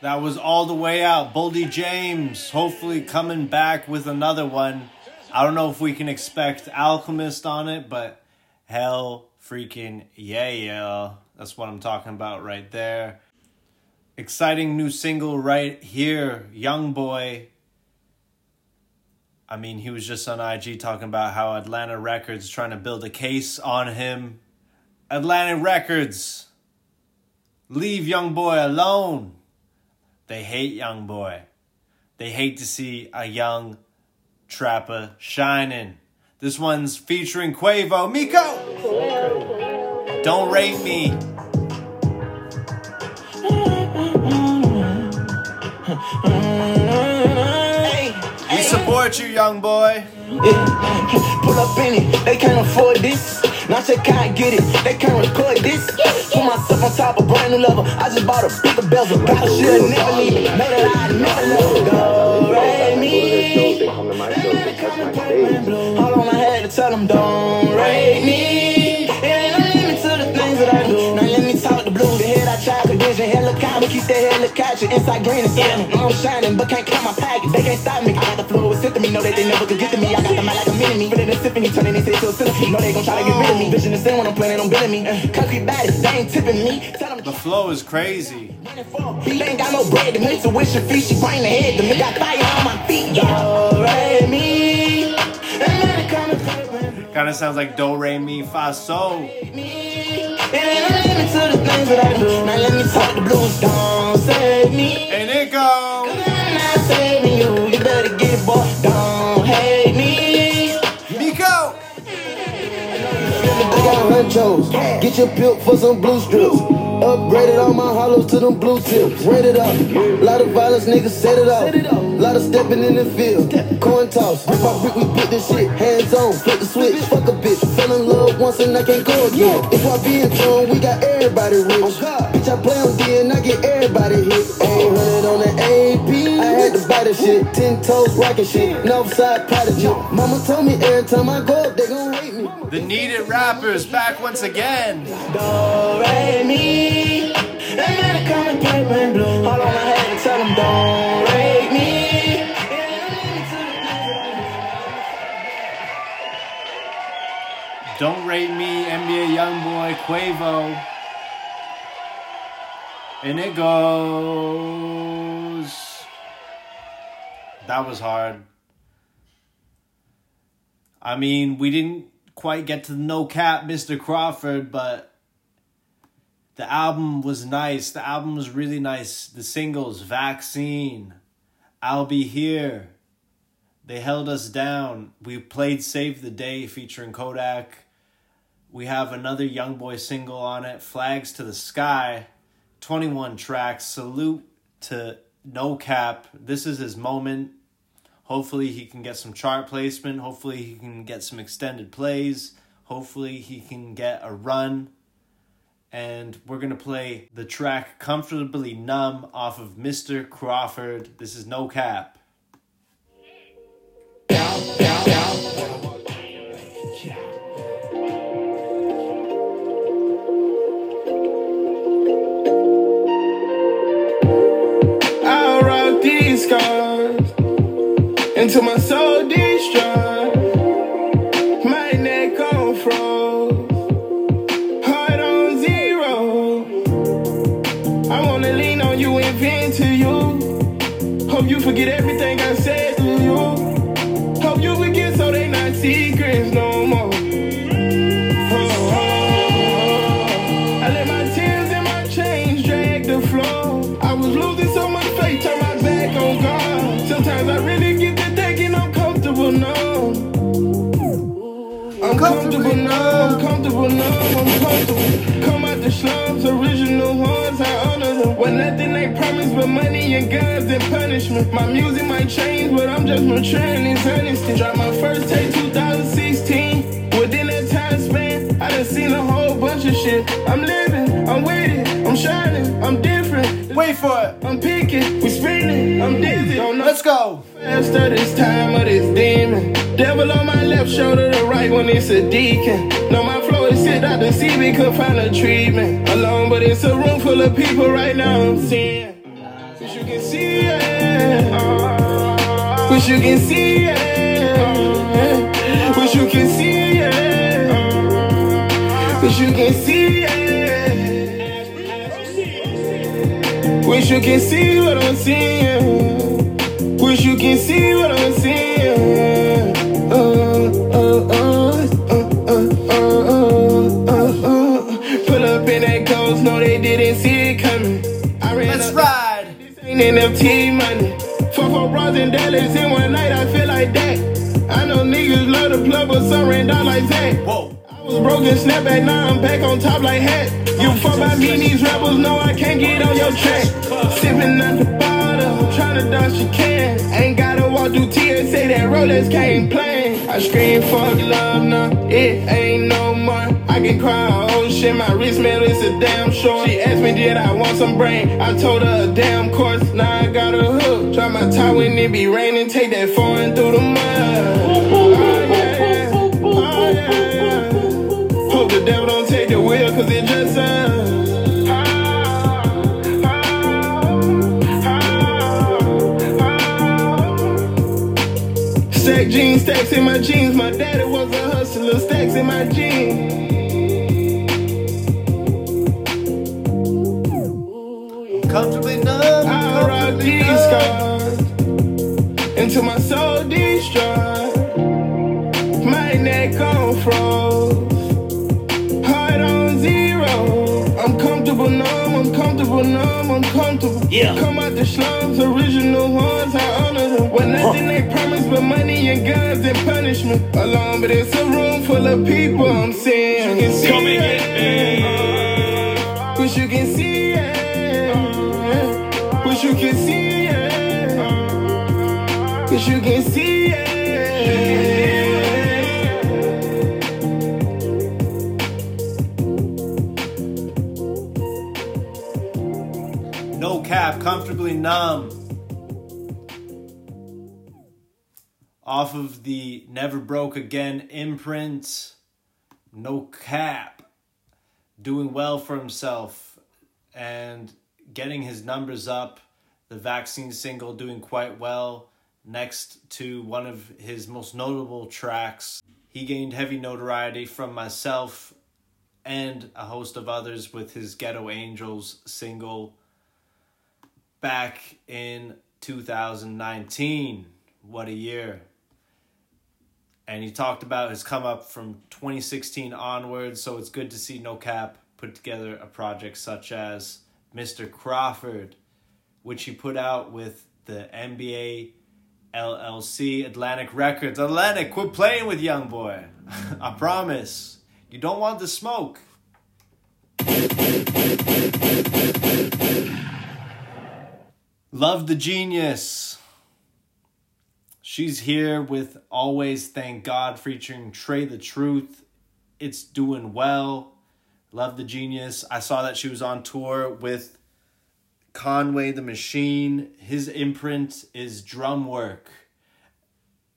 That was all the way out. Boldy James, hopefully coming back with another one. I don't know if we can expect Alchemist on it, but hell freaking yeah, yeah. That's what I'm talking about right there. Exciting new single right here, Young Boy. I mean, he was just on IG talking about how Atlantic Records trying to build a case on him. Atlantic Records, leave Young Boy alone. They hate Young Boy. They hate to see a young trapper shining. This one's featuring Quavo. Miko! Don't rate me. We support you, young boy. Pull up in it, they can't afford this. Not they can't get it, they can't record this. Put myself on top of brand new level. I just bought a bigger bezel. Got shit, never leave it. Know that I never let go. Rate me. Don't rate me. It ain't no limit to the things that I do. Now let me talk the blue. The head I try common. Keep that hella catching. Inside green and. I'm shining, but can't count my. They can't stop me. I got the flow with to. Know that they never could get to me. I got like a mini me. Feeling the symphony, turning this into a centipede. Know they gon' try to get rid of me. Vision the sin when I'm playing, on billing me. Concrete they ain't tipping me. Tell them The flow is crazy. Ain't got no bread to me. Tuition fee, she bring the head to me. Got fire on my feet. Of sounds like Do Re Mi Fa me. And it go. I'm not saving you. You better get it, boy. Don't hate me. Miko. I got hunchos. Get your pill for some blue strips. Upgraded all my hollows to them blue tips. Rated up. Lot of violence, niggas set it up. Lot of stepping in the field. Coin toss. Brick by brick, we put this shit. Hands on. Flip the switch. Fuck a bitch. Fell in love once and I can't go again. If I be in tone, we got everybody rich. Oh, bitch, I play on D and I get everybody hit. 800 on the AP. I had to buy the shit. Ten toes rocking shit. Northside prodigy. Mama told me every time I go up, they gon' hate. The Needed Rappers back once again. Don't rate me. And then it come and play when blue. Hold on, I had to tell them, don't rate me. Don't Rate Me, NBA Youngboy, Quavo. And it goes. That was hard. I mean, we didn't quite get to no cap Mr. Crawford, but The album was nice. The album was really nice. The singles, Vaccine, I'll Be Here. They held us down. We played Save the Day featuring Kodak. We have another Young Boy single on it, Flags to the Sky. 21 tracks. Salute to No Cap. This is his moment. Hopefully, he can get some chart placement. Hopefully, he can get some extended plays. Hopefully, he can get a run. And we're going to play the track Comfortably Numb off of Mr. Crawford. This is No Cap. I'll rock these scars until my soul destroyed. Comfortable now, I'm comfortable now, I'm comfortable. Come out the slums, original horns, I honor them. When nothing they promise but money and guns and punishment. My music might change, but I'm just maturing in honesty. Dropped my first tape 2016. Within that time span, I done seen a whole bunch of shit. I'm living, I'm it, I'm shining, I'm different. Wait for it. I'm picking, we spinning, I'm dizzy. Let's go. faster this time of this demon. Devil on my left shoulder, the right one it's a deacon. No, my flow is shit the CB, could find a treatment. Alone, but it's a room full of people right now I'm seeing. Wish you can see it. Wish you can see it. Wish you can see it. Wish you can see it. Wish you can see what I'm seeing. Wish you can see what I'm seeing. NFT money. Four four bras in Dallas in one night, I feel like that. I know niggas love the plug, but some ran down like that. Whoa. I was broken, snap back, now I'm back on top like hat. You fuck by me, these rebels know I can't get on your track. Sipping at the bottle, trying to dodge you can. Ain't gotta walk through tears, say that Rolex came playing. I scream fuck love now, it ain't no. I can cry, oh shit, my wrist man is a damn short. She asked me, did I want some brain? I told her a damn course, now I got a hook. Drop my tie when it be raining, take that foreign through the mud. Oh, yeah. Oh, yeah. Hope the devil don't take the wheel, cause it just us. Stack jeans, stacks in my jeans. My daddy was a hustler, stacks in my jeans. These scars until my soul destroyed. My neck on froze, heart on zero. I'm comfortable numb, I'm comfortable numb, I'm comfortable. Yeah. Come out the slums, original ones, I honor them. When nothing they promise but money and guns and punishment. Alone, but it's a room full of people I'm seeing. You can see Come and Wish you can see it. No cap, comfortably numb. Off of the Never Broke Again imprint. No cap. Doing well for himself and getting his numbers up. The vaccine single doing quite well. Next to one of his most notable tracks. He gained heavy notoriety from myself and a host of others with his Ghetto Angels single back in 2019. What a year. And he talked about his come up from 2016 onwards, so it's good to see No Cap put together a project such as Mr. Crawford, which he put out with the NBA LLC Atlantic Records. Atlantic, quit playing with Young Boy. I promise. You don't want the smoke. Love the Genius. She's here with Always Thank God featuring Trae tha Truth. It's doing well. Love the Genius. I saw that she was on tour with Conway the Machine. His imprint is Drumwork.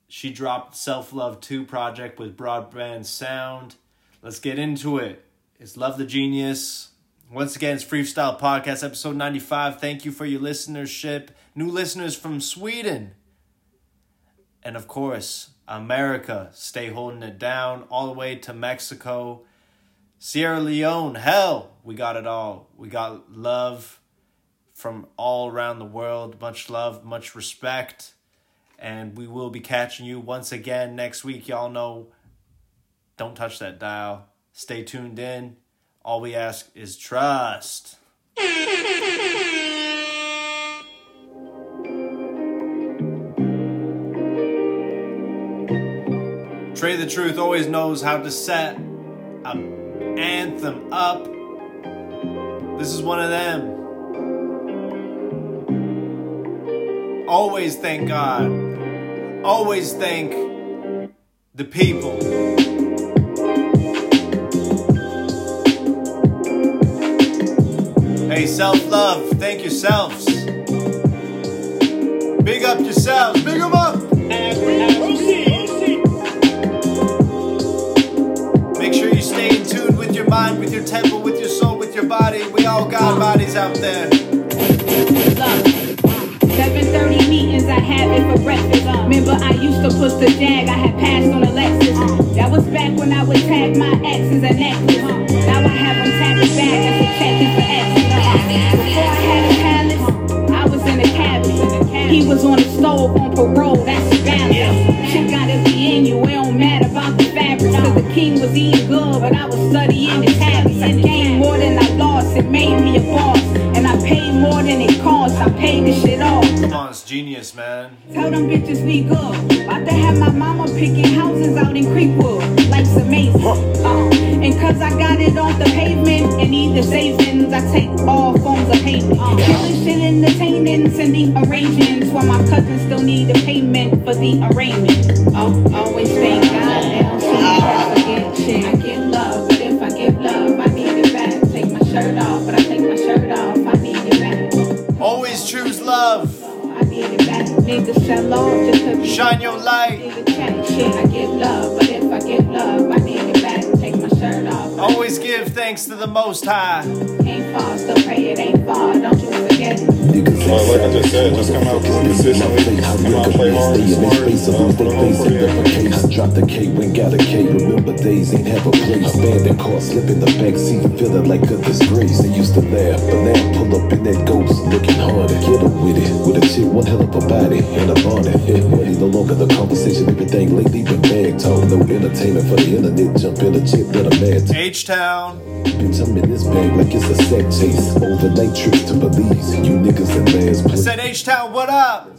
She dropped Self Love 2 project with Broadband Sound. Let's get into it. It's Love the Genius. Once again, it's Freestyle Podcast, episode 95. Thank you for your listenership. New listeners from Sweden. And of course, America. Stay holding it down all the way to Mexico. Sierra Leone. Hell, we got it all. We got love from all around the world. Much love, much respect. And we will be catching you once again next week. Y'all know, don't touch that dial. Stay tuned in. All we ask is trust. Trae tha Truth always knows how to set an anthem up. This is one of them. Always thank God. Always thank the people. Hey, self love, thank yourselves. Big up yourselves, big them up. Make sure you stay in tune with your mind, with your temple, with your soul, with your body. We all got bodies out there. For breakfast. Remember, I used to push the jag, I had passed on Alexis. That was back when I would tag my exes and necklace. Now I have them tagging back as a for exes. Before I had a palace, I was in a cabinet. He was on the stove on parole, that's a balance. Shit gotta be in you, it don't matter about the fabrics. Cause the king was eating good, but I was studying the tablets. I gained more than I lost, it made me a boss. And I paid more than it cost, I paid the shit off. Come on, it's genius, man. Tell them bitches we good. About to have my mama picking houses out in Creekwood. Life's amazing. Uh, and cause I got it off the pavement and need the savings, I take all forms of payment. Killing shit entertaining, sending arrangements while my cousins still need a payment for the arraignment. Oh, always thank God they don't see me I forget shit. Niggas sell off just to Shine your light. Shit, I give love, but if I give love, I need it back. Take my shirt off. Always give thanks to the Most High. Ain't far, still pray it ain't far. Don't you forget. Well, like I just said, just come out consistently, come out, play hard, and smart, uh, for the whole 48 minutes. Drop the K when got a K. Remember days ain't have a place. Abandoned car, slip in the back seat, feeling like a disgrace. They used to laugh, but now pull up in that ghost, looking harder. Get up with it, with a chick, one hell of a body and a bonnet. Money no longer the conversation, everything lately been bag talk. No entertainment for the internet, jump in a chip that a mad. H Town. Bitch, I'm in this bag like it's a set chase. Overnight trips to Belize, you niggas in last I said H Town, what up?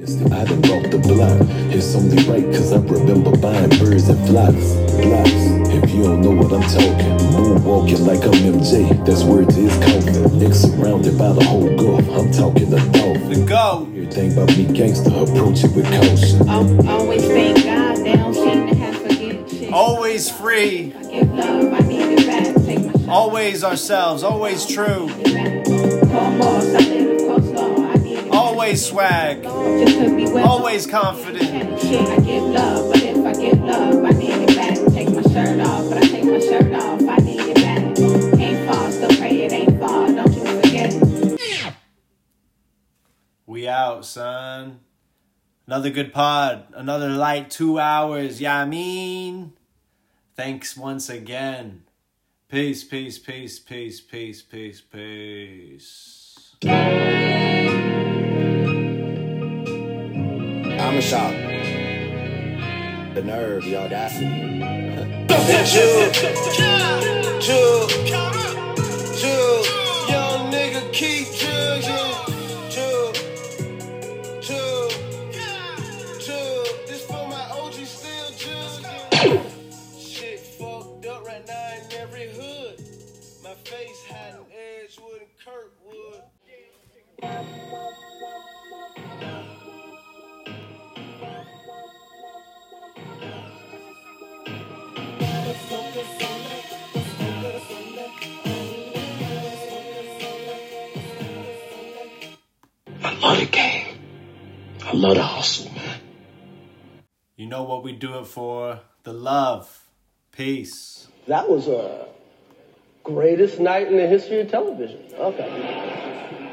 I done walked the block. It's only right cause I remember buying birds and flocks. Blocks. If you don't know what I'm talking, moonwalking like I'm MJ. That's where it is his coffin. Niggas surrounded by the whole Gulf. I'm talking the dolphin. The go. Everything about me gangster, approach it with caution. Al- Always thank God they don't seem to have forget shit. Always free. I give love, I need it Always ourselves. Always true. Always swag. Always confident. We out, son. Another good pod. Another light two hours. Yeah, I mean. Thanks once again. Peace, peace, peace, peace, peace, peace, peace. I'm a shock. The nerve, the audacity. chill, chill, chill, chill. Young nigga, keep chill. Love the game. I love the hustle, man. You know what we do it for? The love. Peace. That was a greatest night in the history of television. Okay.